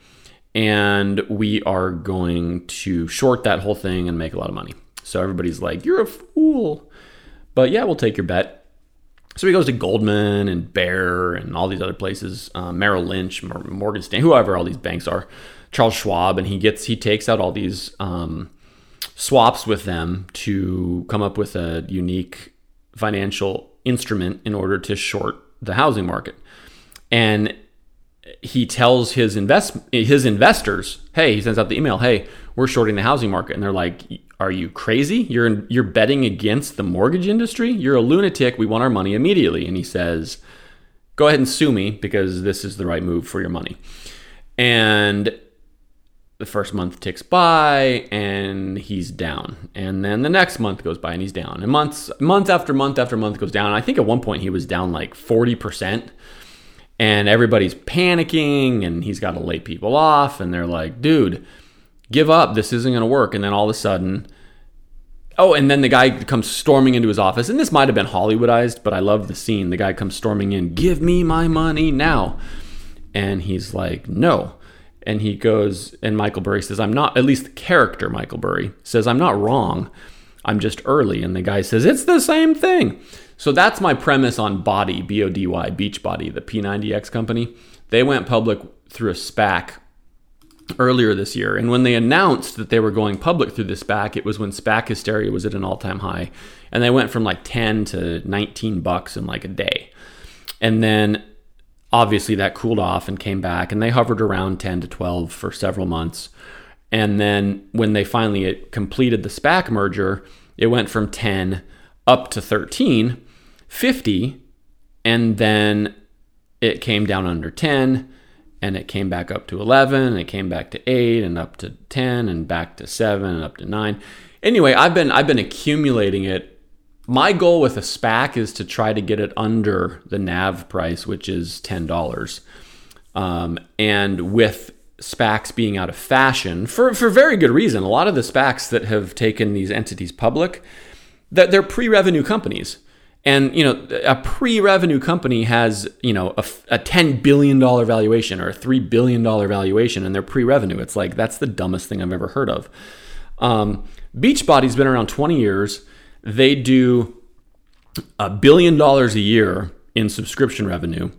Speaker 1: and we are going to short that whole thing and make a lot of money." So everybody's like, "You're a fool," but yeah, we'll take your bet. So he goes to Goldman and Bear and all these other places, uh, Merrill Lynch, Morgan Stanley, whoever all these banks are, Charles Schwab, and he gets he takes out all these um, swaps with them to come up with a unique financial instrument in order to short the housing market. And he tells his invest his investors, "Hey," he sends out the email, "Hey, we're shorting the housing market." And they're like, "Are you crazy? You're you're betting against the mortgage industry? You're a lunatic. We want our money immediately." And he says, "Go ahead and sue me because this is the right move for your money." And the first month ticks by and he's down. And then the next month goes by and he's down. And months month after month after month goes down. I think at one point he was down like 40% and everybody's panicking and he's got to lay people off. And they're like dude give up. This isn't going to work. And then all of a sudden oh and then the guy comes storming into his office. And this might have been hollywoodized but i love the scene. The guy comes storming in give me my money now. And he's like no and he goes and Michael Burry says I'm not at least the character Michael Burry says I'm not wrong. I'm just early. And the guy says it's the same thing. So that's my premise on Body B O D Y Beachbody the P90X company. They went public through a SPAC earlier this year. And when they announced that they were going public through the SPAC it was when SPAC hysteria was at an all-time high. And they went from like 10 to 19 bucks in like a day. And then obviously that cooled off and came back and they hovered around 10 to 12 for several months. And then when they finally completed the SPAC merger it went from 10 up to 13 50 and then it came down under 10 and it came back up to 11 and it came back to 8 and up to 10 and back to 7 and up to 9 anyway i've been i've been accumulating it my goal with a SPAC is to try to get it under the NAV price, which is ten dollars. Um, and with SPACs being out of fashion for for very good reason, a lot of the SPACs that have taken these entities public, that they're pre-revenue companies. And you know, a pre-revenue company has you know a, a ten billion dollar valuation or a three billion dollar valuation, and they're pre-revenue. It's like that's the dumbest thing I've ever heard of. Um, Beachbody's been around twenty years they do a billion dollars a year in subscription revenue.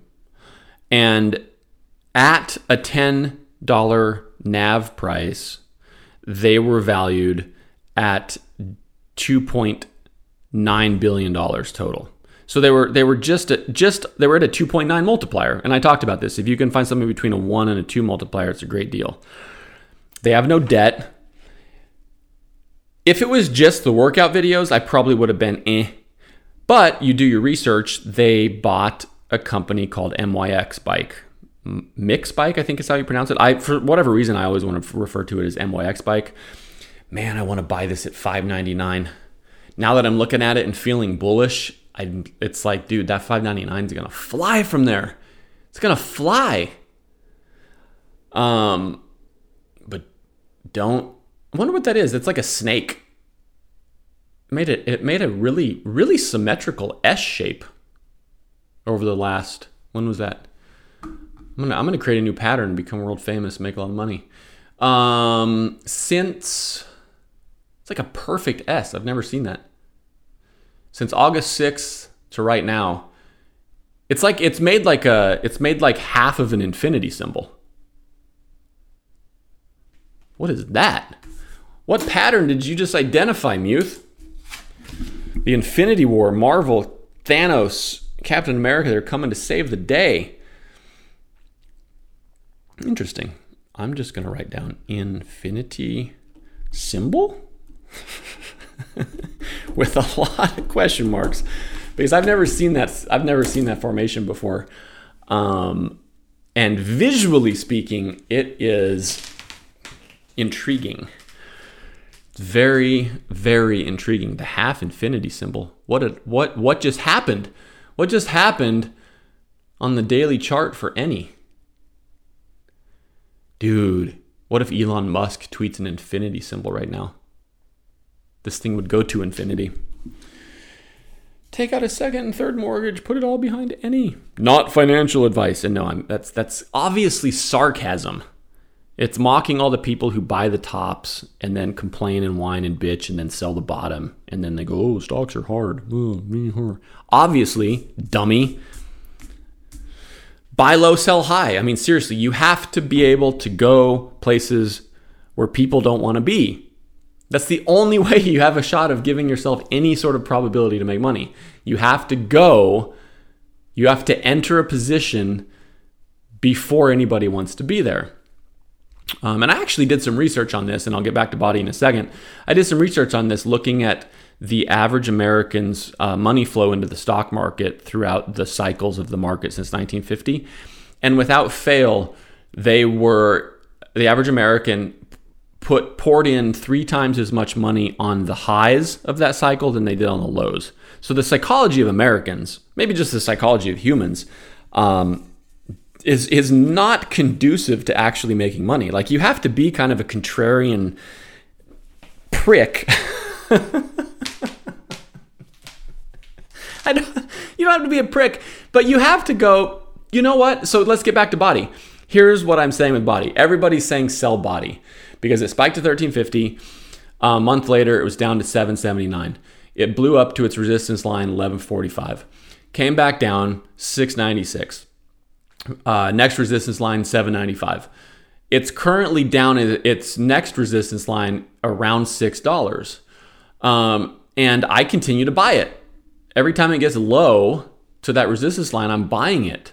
Speaker 1: And at a $10 NAV price, they were valued at $2.9 billion total. So they were they were just at, just they were at a 2.9 multiplier. And I talked about this. If you can find something between a 1 and a 2 multiplier, it's a great deal. They have no debt. If it was just the workout videos, I probably would have been eh. But you do your research, they bought a company called MYX Bike. Mix Bike, I think is how you pronounce it. I for whatever reason I always want to refer to it as MYX Bike. Man, I want to buy this at 5.99. Now that I'm looking at it and feeling bullish, I it's like, dude, that 5.99 is going to fly from there. It's going to fly. Um but don't I wonder what that is. It's like a snake. It made it it made a really really symmetrical S shape over the last when was that? I'm gonna I'm gonna create a new pattern, become world famous, make a lot of money. Um, since it's like a perfect S. I've never seen that. Since August 6th to right now, it's like it's made like a it's made like half of an infinity symbol. What is that? What pattern did you just identify, Muth? The Infinity War, Marvel, Thanos, Captain America, they're coming to save the day. Interesting. I'm just going to write down infinity symbol with a lot of question marks because I've never seen that I've never seen that formation before. Um, and visually speaking, it is intriguing very very intriguing. The half infinity symbol. What a, what what just happened? What just happened on the daily chart for any? Dude what if Elon Musk tweets an infinity symbol right now? This thing would go to infinity. Take out a second and third mortgage put it all behind any. Not financial advice. And no I'm that's that's obviously sarcasm It's mocking all the people who buy the tops and then complain and whine and bitch and then sell the bottom. And then they go, oh, stocks are hard. Oh, hard. Obviously, dummy. Buy low, sell high. I mean, seriously, you have to be able to go places where people don't want to be. That's the only way you have a shot of giving yourself any sort of probability to make money. You have to go, you have to enter a position before anybody wants to be there. Um, and I actually did some research on this, and I'll get back to body in a second. I did some research on this looking at the average American's uh, money flow into the stock market throughout the cycles of the market since 1950. And without fail, they were the average American put poured in three times as much money on the highs of that cycle than they did on the lows. So the psychology of Americans, maybe just the psychology of humans, um, is is not conducive to actually making money. Like you have to be kind of a contrarian prick. I don't, you don't have to be a prick, but you have to go. You know what? So let's get back to body. Here's what I'm saying with body. Everybody's saying sell body because it spiked to 1350. A month later, it was down to 779. It blew up to its resistance line 1145. Came back down 696 uh, next resistance line 795. It's currently down at its next resistance line around six dollars, um, and I continue to buy it. Every time it gets low to that resistance line, I'm buying it.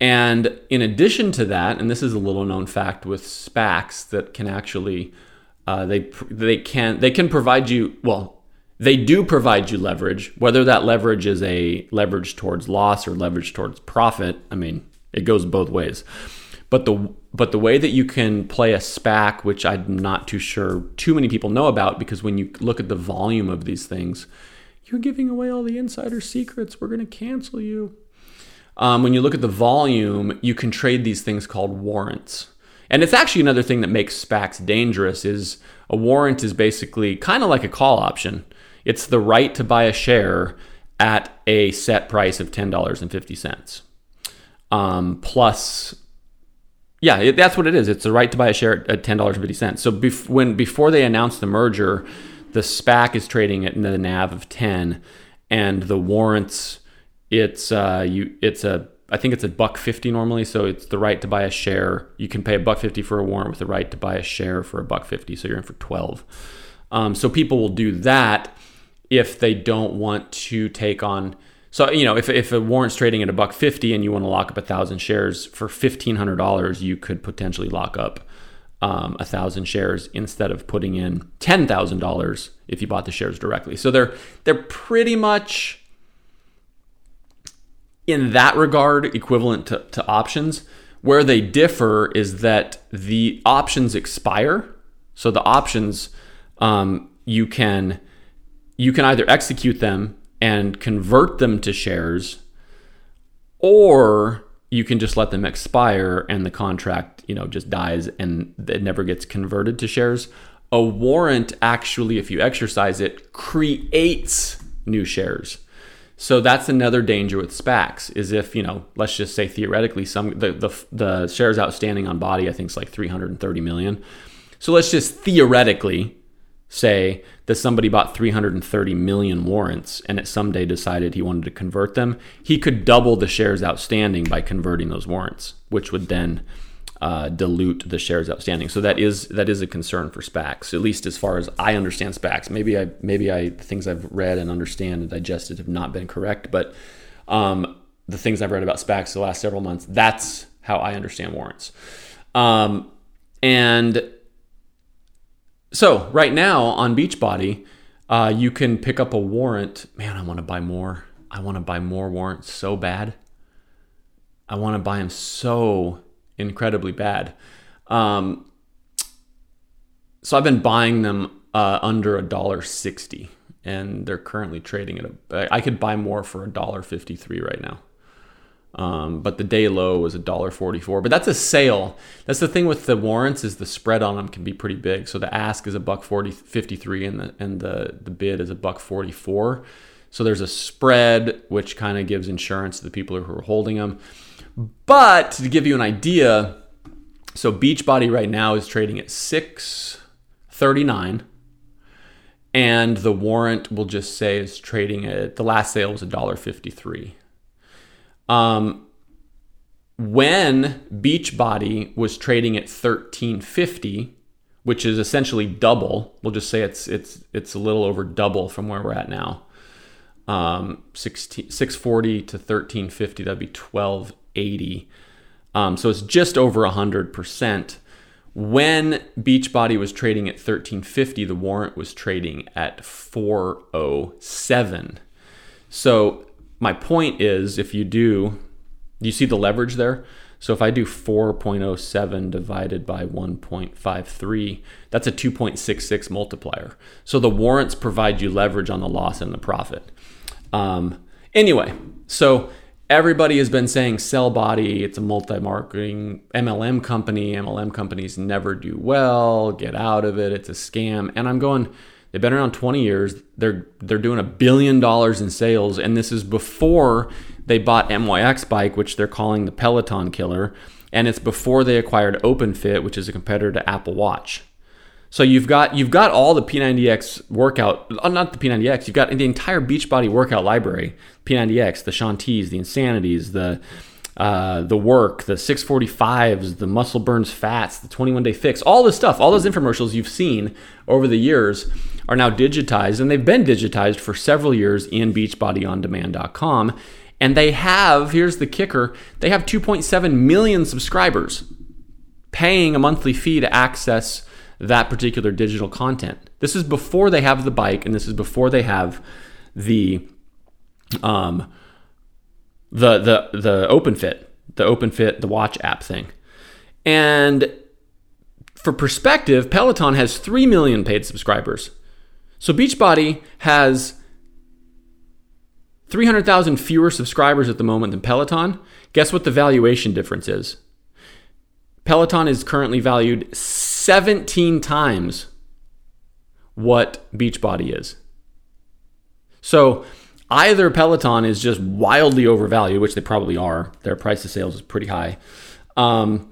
Speaker 1: And in addition to that, and this is a little known fact with SPACs that can actually uh, they they can they can provide you well they do provide you leverage whether that leverage is a leverage towards loss or leverage towards profit. I mean it goes both ways. But the but the way that you can play a SPAC, which I'm not too sure too many people know about, because when you look at the volume of these things, you're giving away all the insider secrets. We're going to cancel you. Um, when you look at the volume, you can trade these things called warrants. And it's actually another thing that makes SPACs dangerous is a warrant is basically kind of like a call option. It's the right to buy a share at a set price of $10.50 um, plus yeah, it, that's what it is. It's the right to buy a share at ten dollars and fifty cents. So bef- when before they announced the merger, the SPAC is trading at the NAV of ten, and the warrants, it's uh, you, it's a I think it's a buck fifty normally. So it's the right to buy a share. You can pay a buck fifty for a warrant with the right to buy a share for a buck fifty. So you're in for twelve. Um, so people will do that if they don't want to take on so you know, if, if a warrant's trading at a buck fifty and you want to lock up a thousand shares for fifteen hundred dollars, you could potentially lock up um, a thousand shares instead of putting in ten thousand dollars if you bought the shares directly. So they're they're pretty much in that regard equivalent to, to options. Where they differ is that the options expire. So the options um, you can you can either execute them and convert them to shares or you can just let them expire and the contract you know just dies and it never gets converted to shares. A warrant actually if you exercise it creates new shares. So that's another danger with SPACs is if you know let's just say theoretically some the the, the shares outstanding on body I think is like 330 million. So let's just theoretically say that somebody bought 330 million warrants and it someday decided he wanted to convert them, he could double the shares outstanding by converting those warrants, which would then uh, dilute the shares outstanding. So that is that is a concern for SPACs, at least as far as I understand SPACs. Maybe I maybe I things I've read and understand and digested have not been correct, but um, the things I've read about SPACs the last several months, that's how I understand warrants. Um, and so right now on Beachbody, uh, you can pick up a warrant. Man, I want to buy more. I want to buy more warrants so bad. I want to buy them so incredibly bad. Um, so I've been buying them uh, under a dollar sixty, and they're currently trading at a. I could buy more for a dollar fifty three right now. Um, but the day low was a dollar forty-four. But that's a sale. That's the thing with the warrants is the spread on them can be pretty big. So the ask is a buck 40, 53 and the and the the bid is a buck forty-four. So there's a spread which kind of gives insurance to the people who are holding them. But to give you an idea, So Beachbody right now is trading at 639 and the warrant will just say is trading at the last sale was $1.53. Um when Beachbody was trading at 1350, which is essentially double, we'll just say it's it's it's a little over double from where we're at now. Um, 16, 640 to 1350, that'd be 1280. Um, so it's just over 100%. When Beachbody was trading at 1350, the warrant was trading at 407. So my point is if you do, you see the leverage there? So if I do 4.07 divided by 1.53, that's a 2.66 multiplier. So the warrants provide you leverage on the loss and the profit. Um, anyway, so everybody has been saying sell body it's a multi-marketing mlm company mlm companies never do well get out of it it's a scam and i'm going they've been around 20 years. They're they're doing a billion dollars in sales and this is before they bought myx bike which they're calling the peloton killer and it's before they acquired openfit which is a competitor to apple watch. So you've got you've got all the P90X workout, uh, not the P90X. You've got the entire Beachbody workout library: P90X, the Shaun T's, the Insanities, the uh, the work, the 645s, the muscle burns fats, the 21 day fix, all this stuff, all those infomercials you've seen over the years are now digitized, and they've been digitized for several years in BeachbodyOnDemand.com. And they have, here's the kicker, they have 2.7 million subscribers paying a monthly fee to access that particular digital content. This is before they have the bike, and this is before they have the um, the the the OpenFit, the OpenFit, the watch app thing. And for perspective, Peloton has 3 million paid subscribers. So Beachbody has 300,000 fewer subscribers at the moment than Peloton. Guess what the valuation difference is? Peloton is currently valued 17 times what Beachbody is. So either Peloton is just wildly overvalued, which they probably are. Their price to sales is pretty high. Um,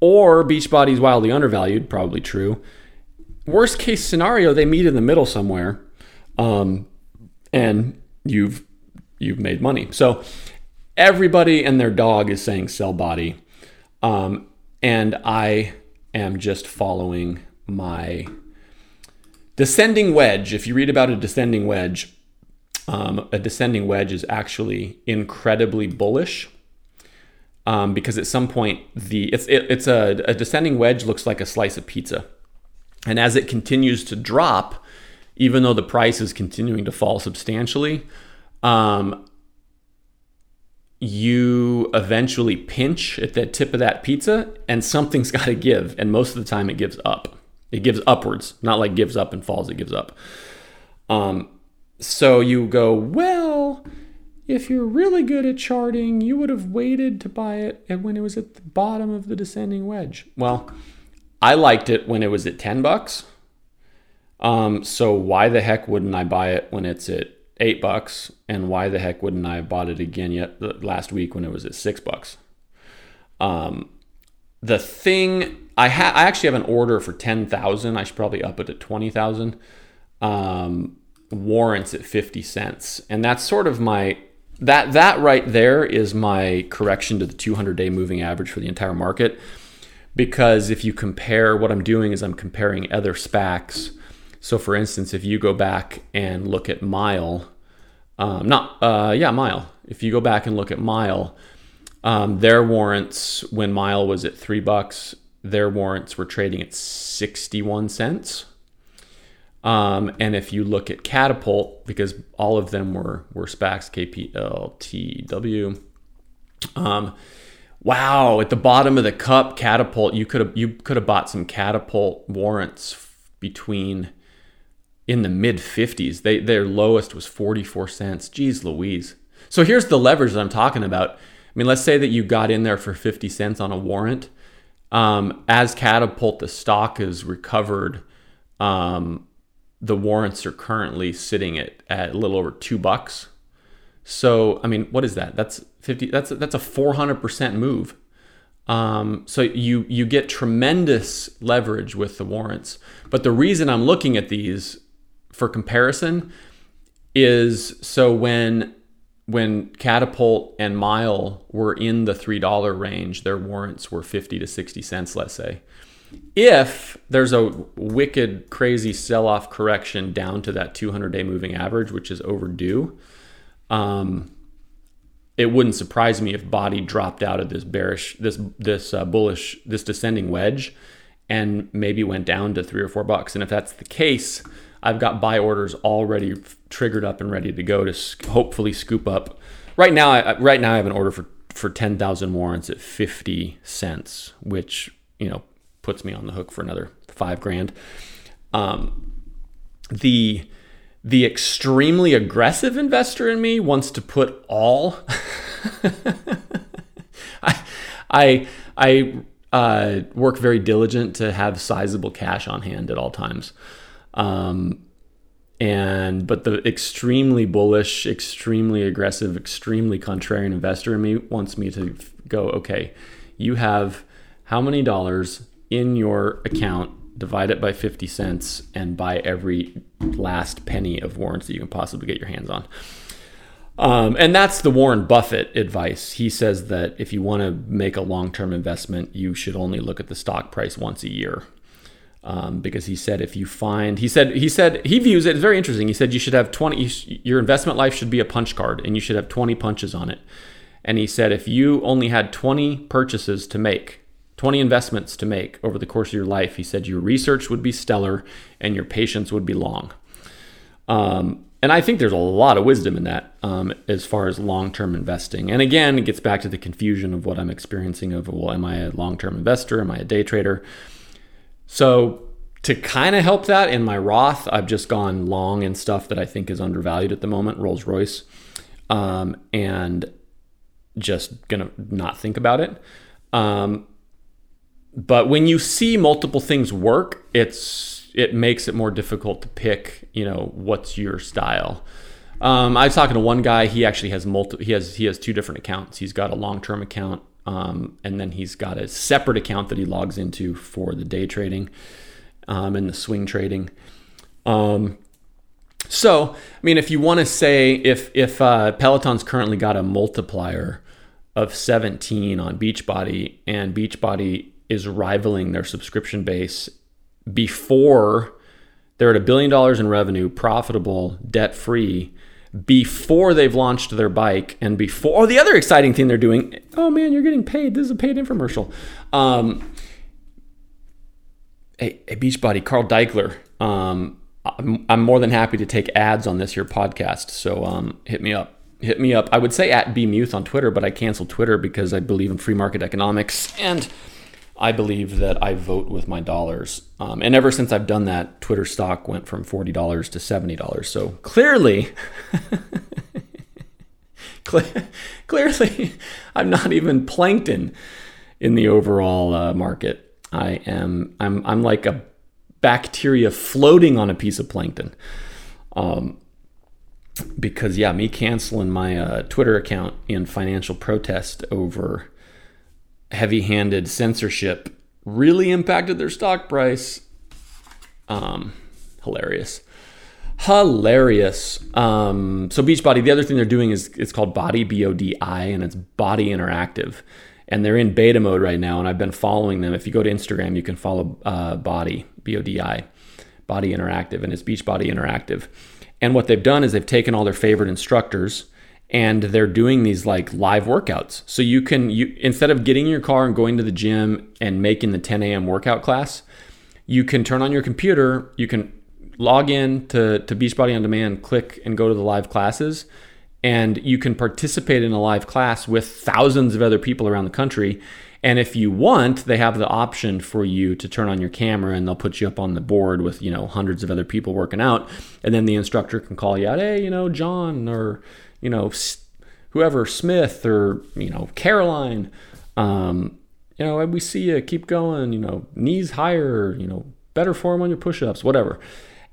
Speaker 1: or Beachbody is wildly undervalued, probably true. Worst case scenario, they meet in the middle somewhere, um, and you've you've made money. So everybody and their dog is saying sell body. Um, and I am just following my descending wedge. If you read about a descending wedge, um, a descending wedge is actually incredibly bullish um, because at some point the it's it, it's a, a descending wedge looks like a slice of pizza, and as it continues to drop, even though the price is continuing to fall substantially, um, you eventually pinch at the tip of that pizza and something's got to give. And most of the time it gives up. It gives upwards, not like gives up and falls, it gives up. Um, so you go, well, if you're really good at charting, you would have waited to buy it when it was at the bottom of the descending wedge. Well, I liked it when it was at 10 bucks. Um, so why the heck wouldn't I buy it when it's at eight bucks, and why the heck wouldn't I have bought it again yet last week when it was at six bucks? Um, the thing I ha- I actually have an order for ten thousand. I should probably up it to twenty thousand. Um, warrants at fifty cents, and that's sort of my that that right there is my correction to the 200 day moving average for the entire market because if you compare what I'm doing is I'm comparing other SPACs so, for instance, if you go back and look at Mile, um, not uh, yeah, Mile. If you go back and look at Mile, um, their warrants when Mile was at three bucks, their warrants were trading at sixty-one cents. Um, and if you look at Katapult, because all of them were were SPACs, KPLTW. Wow, at the bottom of the cup, Katapult, you could have you could have bought some Katapult warrants between in the mid 50s. They their lowest was 44 cents. Geez Louise. So here's the leverage that I'm talking about. I mean, let's say that you got in there for 50 cents on a warrant. Um, as Katapult, the stock is recovered. Um, the warrants are currently sitting at, at a little over two bucks. So, I mean, what is that? That's 50, that's, that's a 400% move. Um, so you you get tremendous leverage with the warrants. But the reason I'm looking at these for comparison is so when when Katapult and Mile were in the three dollar range, their warrants were fifty to sixty cents, let's say. If there's a wicked, crazy sell-off correction down to that 200-day moving average, which is overdue, um, it wouldn't surprise me if body dropped out of this bearish, this this uh, bullish, this descending wedge, and maybe went down to three or four bucks. And if that's the case, I've got buy orders already triggered up and ready to go to hopefully scoop up. Right now, I, right now I have an order for for ten thousand warrants at fifty cents, which you know puts me on the hook for another five grand. Um, the the extremely aggressive investor in me wants to put all I I, I uh, work very diligent to have sizable cash on hand at all times. Um, and but the extremely bullish, extremely aggressive, extremely contrarian investor in me wants me to go, okay, you have how many dollars in your account divide it by 50 cents, and buy every last penny of warrants that you can possibly get your hands on. Um, and that's the Warren Buffett advice. He says that if you want to make a long term investment, you should only look at the stock price once a year. Um, because he said if you find he said he said he views it it's very interesting he said you should have 20 your investment life should be a punch card and you should have 20 punches on it and he said if you only had 20 purchases to make 20 investments to make over the course of your life, he said your research would be stellar and your patience would be long. Um, and I think there's a lot of wisdom in that um, as far as long term investing. And again, it gets back to the confusion of what I'm experiencing of, well, am I a long term investor? Am I a day trader? So, to kind of help that in my Roth, I've just gone long in stuff that I think is undervalued at the moment, Rolls Royce, um, and just gonna not think about it. Um, but when you see multiple things work, it's it makes it more difficult to pick. You know, what's your style. Um, I was talking to one guy. He actually has multi. He has he has two different accounts. He's got a long term account, um, and then he's got a separate account that he logs into for the day trading um, and the swing trading. Um, so, I mean, if you want to say if if uh, Peloton's currently got a multiplier of 17 on Beachbody, and Beachbody is rivaling their subscription base before they're at a billion dollars in revenue, profitable, debt free, before they've launched their bike and before oh, the other exciting thing they're doing. Oh man, you're getting paid. This is a paid infomercial. Um, hey, hey, Beachbody, Carl Daikeler. Um, I'm, I'm, more than happy to take ads on this here podcast. So um, hit me up. Hit me up. I would say at bmuth on Twitter, but I canceled Twitter because I believe in free market economics and I believe that I vote with my dollars. Um, and ever since I've done that, Twitter stock went from $40 to $70. So clearly, clearly, I'm not even plankton in the overall uh, market. I am, I'm, I'm like a bacteria floating on a piece of plankton. Um, because yeah, me canceling my uh, Twitter account in financial protest over heavy handed censorship really impacted their stock price. Um, hilarious. Hilarious. Um, so Beachbody, the other thing they're doing is it's called Body B O D I, and it's Body Interactive, and they're in beta mode right now. And I've been following them. If you go to Instagram, you can follow uh, Body B O D I, Body Interactive, and it's Beachbody Interactive. And what they've done is they've taken all their favorite instructors and they're doing these like live workouts. So you can you instead of getting in your car and going to the gym and making the 10 a.m. workout class, you can turn on your computer, you can log in to, to Beachbody on Demand, click and go to the live classes, and you can participate in a live class with thousands of other people around the country. And if you want, they have the option for you to turn on your camera and they'll put you up on the board with, you know, hundreds of other people working out. And then the instructor can call you out, hey, you know, John or you know, whoever Smith or you know Caroline, um, you know, we see you keep going, you know, knees higher, you know, better form on your push-ups, whatever.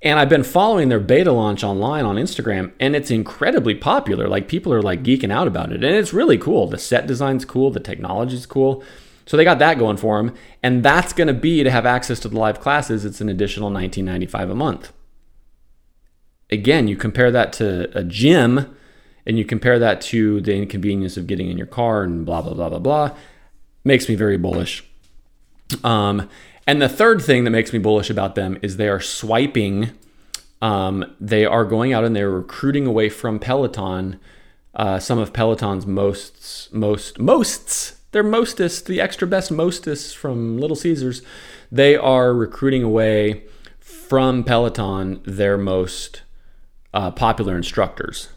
Speaker 1: And I've been following their beta launch online on Instagram, and it's incredibly popular. Like people are like geeking out about it, and it's really cool. The set design's cool, the technology's cool. So they got that going for them, and that's going to be to have access to the live classes. It's an additional 19.95 a month. Again, you compare that to a gym, and you compare that to the inconvenience of getting in your car and blah blah blah blah blah. Makes me very bullish. Um, and the third thing that makes me bullish about them is they are swiping. Um, they are going out and they're recruiting away from Peloton. Uh, some of Peloton's most most mosts their mostest, the extra best mostest from Little Caesars, they are recruiting away from Peloton their most uh, popular instructors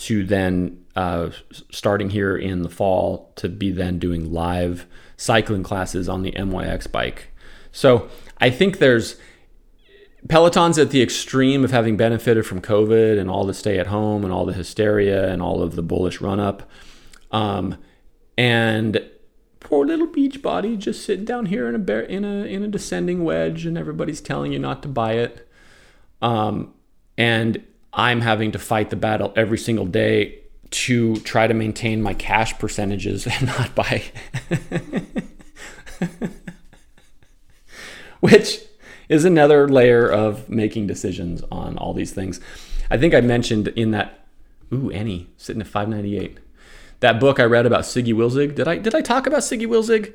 Speaker 1: to then uh, starting here in the fall to be then doing live cycling classes on the MYX bike. So I think there's Peloton's at the extreme of having benefited from COVID and all the stay at home and all the hysteria and all of the bullish run up. Um, and poor little beach body just sitting down here in a bear, in a in a descending wedge, and everybody's telling you not to buy it. Um, and I'm having to fight the battle every single day to try to maintain my cash percentages and not buy. Which is another layer of making decisions on all these things. I think I mentioned in that. Ooh, Annie sitting at 598 that book I read about Siggi Wilzig. Did I did I talk about Siggi Wilzig?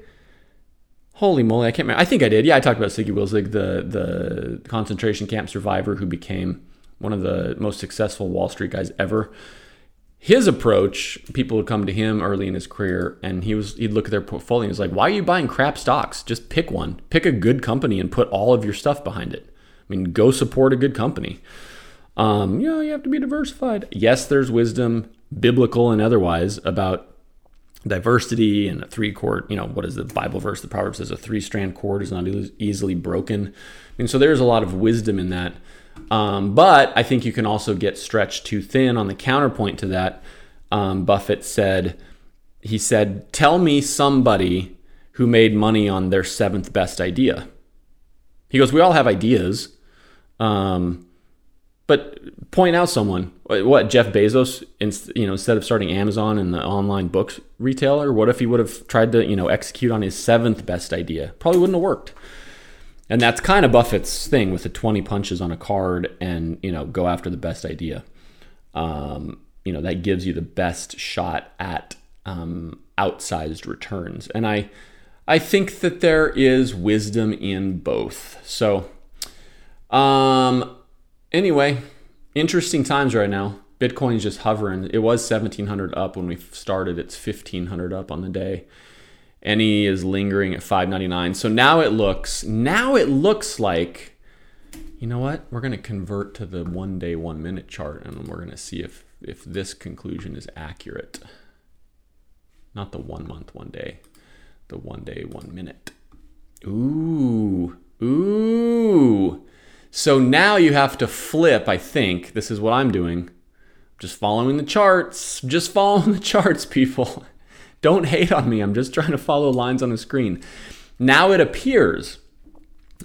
Speaker 1: Holy moly, I can't remember. I think I did. Yeah, I talked about Siggi Wilzig, the the concentration camp survivor who became one of the most successful Wall Street guys ever. His approach, people would come to him early in his career, and he was he'd look at their portfolio and he's like, "Why are you buying crap stocks? Just pick one, pick a good company, and put all of your stuff behind it. I mean, go support a good company. Um, you know, you have to be diversified. Yes, there's wisdom biblical and otherwise, about diversity and a three cord, you know, what is the Bible verse? The Proverbs says a three strand cord is not easily broken. And so there's a lot of wisdom in that. Um, but I think you can also get stretched too thin. On the counterpoint to that, um, Buffett said, he said, Tell me somebody who made money on their seventh best idea. He goes, We all have ideas. Um, but point out someone. What Jeff Bezos, you know, instead of starting Amazon and the online books retailer, what if he would have tried to, you know, execute on his seventh best idea? Probably wouldn't have worked. And that's kind of Buffett's thing with the 20 punches on a card and, you know, go after the best idea. Um, you know, that gives you the best shot at um, outsized returns. And I, I think that there is wisdom in both. So, um, Anyway, interesting times right now. Bitcoin's just hovering. It was 1700 up when we started. It's 1500 up on the day. Any is lingering at 599. So now it looks now it looks like you know what? We're going to convert to the 1 day 1 minute chart and we're going to see if if this conclusion is accurate. Not the 1 month 1 day. The 1 day 1 minute. Ooh. Ooh. So now you have to flip, I think. This is what I'm doing. Just following the charts. Just following the charts, people. Don't hate on me. I'm just trying to follow lines on the screen. Now it appears,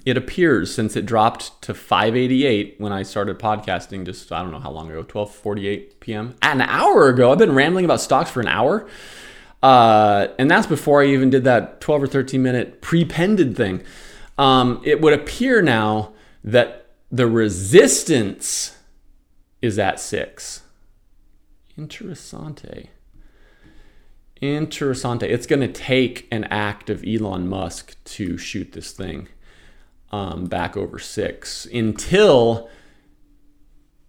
Speaker 1: it appears since it dropped to 588 when I started podcasting just, I don't know how long ago, 1248 p.m. An hour ago. I've been rambling about stocks for an hour. Uh, and that's before I even did that 12 or 13 minute pre-pended thing. Um, it would appear now that the resistance is at six. Interessante. Interessante. It's going to take an act of Elon Musk to shoot this thing um, back over six until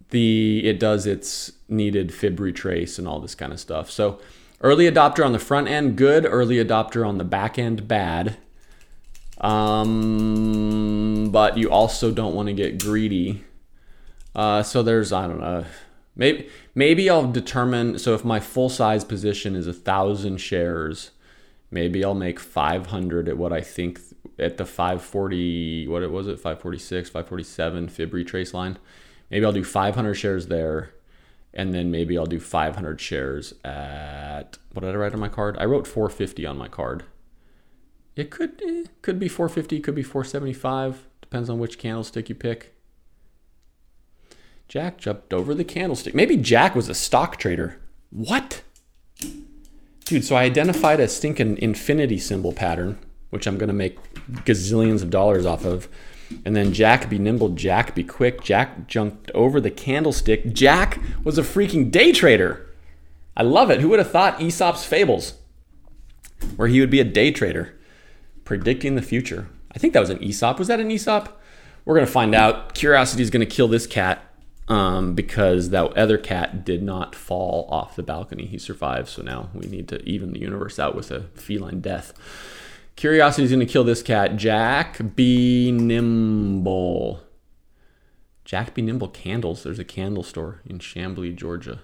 Speaker 1: the it does its needed fib retrace and all this kind of stuff. So early adopter on the front end, good. Early adopter on the back end, bad. Um, but you also don't want to get greedy. Uh, so there's I don't know. Maybe maybe I'll determine. So if my full size position is a thousand shares, maybe I'll make 500 at what I think at the 540. What it was it 546, 547 fib retrace line. Maybe I'll do 500 shares there, and then maybe I'll do 500 shares at what did I write on my card? I wrote 450 on my card. It could eh, could be 450, could be 475. Depends on which candlestick you pick. Jack jumped over the candlestick. Maybe Jack was a stock trader. What? dude, so I identified a stinking infinity symbol pattern, which I'm going to make gazillions of dollars off of. And then Jack be nimble, Jack be quick. Jack jumped over the candlestick. Jack was a freaking day trader. I love it. Who would have thought Aesop's Fables, where he would be a day trader, predicting the future? I think that was an Aesop. Was that an Aesop? We're going to find out. Curiosity is going to kill this cat um, because that other cat did not fall off the balcony. He survived. So now we need to even the universe out with a feline death. Curiosity is going to kill this cat. Jack be nimble. Jack be nimble candles. There's a candle store in Chamblee, Georgia.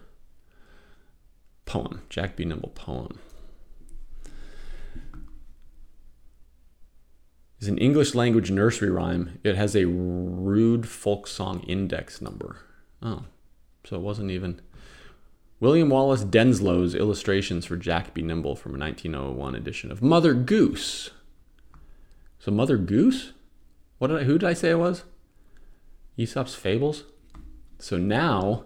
Speaker 1: Poem. Jack be nimble poem. is an English language nursery rhyme. It has a Roud folk song index number. Oh, so it wasn't even. William Wallace Denslow's illustrations for Jack Be Nimble from a 1901 edition of Mother Goose. So Mother Goose? What did I, who did I say it was? Aesop's Fables. So now,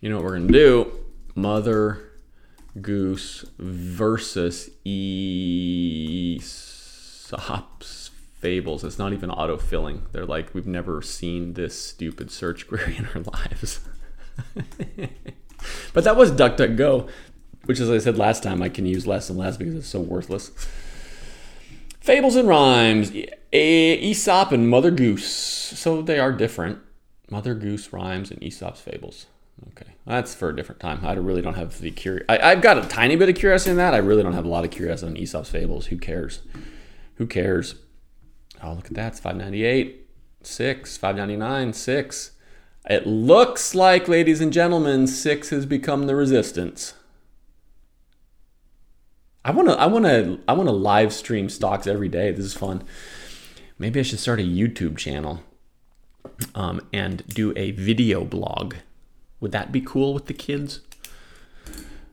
Speaker 1: you know what we're gonna do? Mother Goose versus Aesop's Fables. It's not even autofilling. They're like, we've never seen this stupid search query in our lives. but that was DuckDuckGo, which, as I said last time, I can use less and less because it's so worthless. Fables and rhymes. Aesop and Mother Goose. So they are different. Mother Goose rhymes and Aesop's fables. Okay, that's for a different time. I really don't have the curiosity. I've got a tiny bit of curiosity in that. I really don't have a lot of curiosity on Aesop's fables. Who cares? Who cares? Oh, look at that. It's 598, 6, 599, 6. It looks like, ladies and gentlemen, 6 has become the resistance. I want to I want to I want to live stream stocks every day. This is fun. Maybe I should start a YouTube channel um, and do a video blog. Would that be cool with the kids?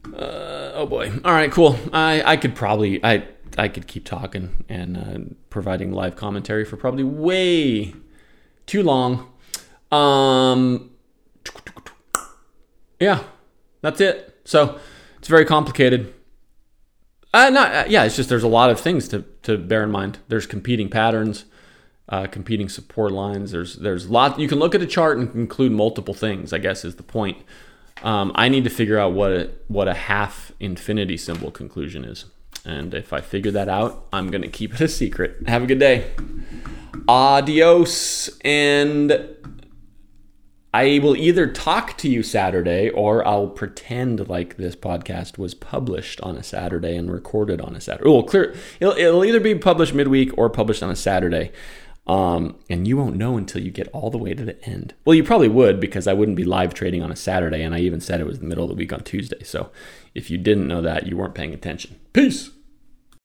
Speaker 1: Uh, oh boy. All right, cool. I I could probably I I could keep talking and uh, providing live commentary for probably way too long. Um, yeah, that's it. So it's very complicated. Uh, not uh, yeah. It's just there's a lot of things to to bear in mind. There's competing patterns, uh, competing support lines. There's there's lot. You can look at a chart and conclude multiple things. I guess is the point. Um, I need to figure out what a, what a half infinity symbol conclusion is. And if I figure that out, I'm going to keep it a secret. Have a good day. Adios. And I will either talk to you Saturday or I'll pretend like this podcast was published on a Saturday and recorded on a Saturday. Oh, clear. It'll, it'll either be published midweek or published on a Saturday. Um, and you won't know until you get all the way to the end. Well, you probably would because I wouldn't be live trading on a Saturday, and I even said it was the middle of the week on Tuesday. So if you didn't know that, you weren't paying attention. Peace.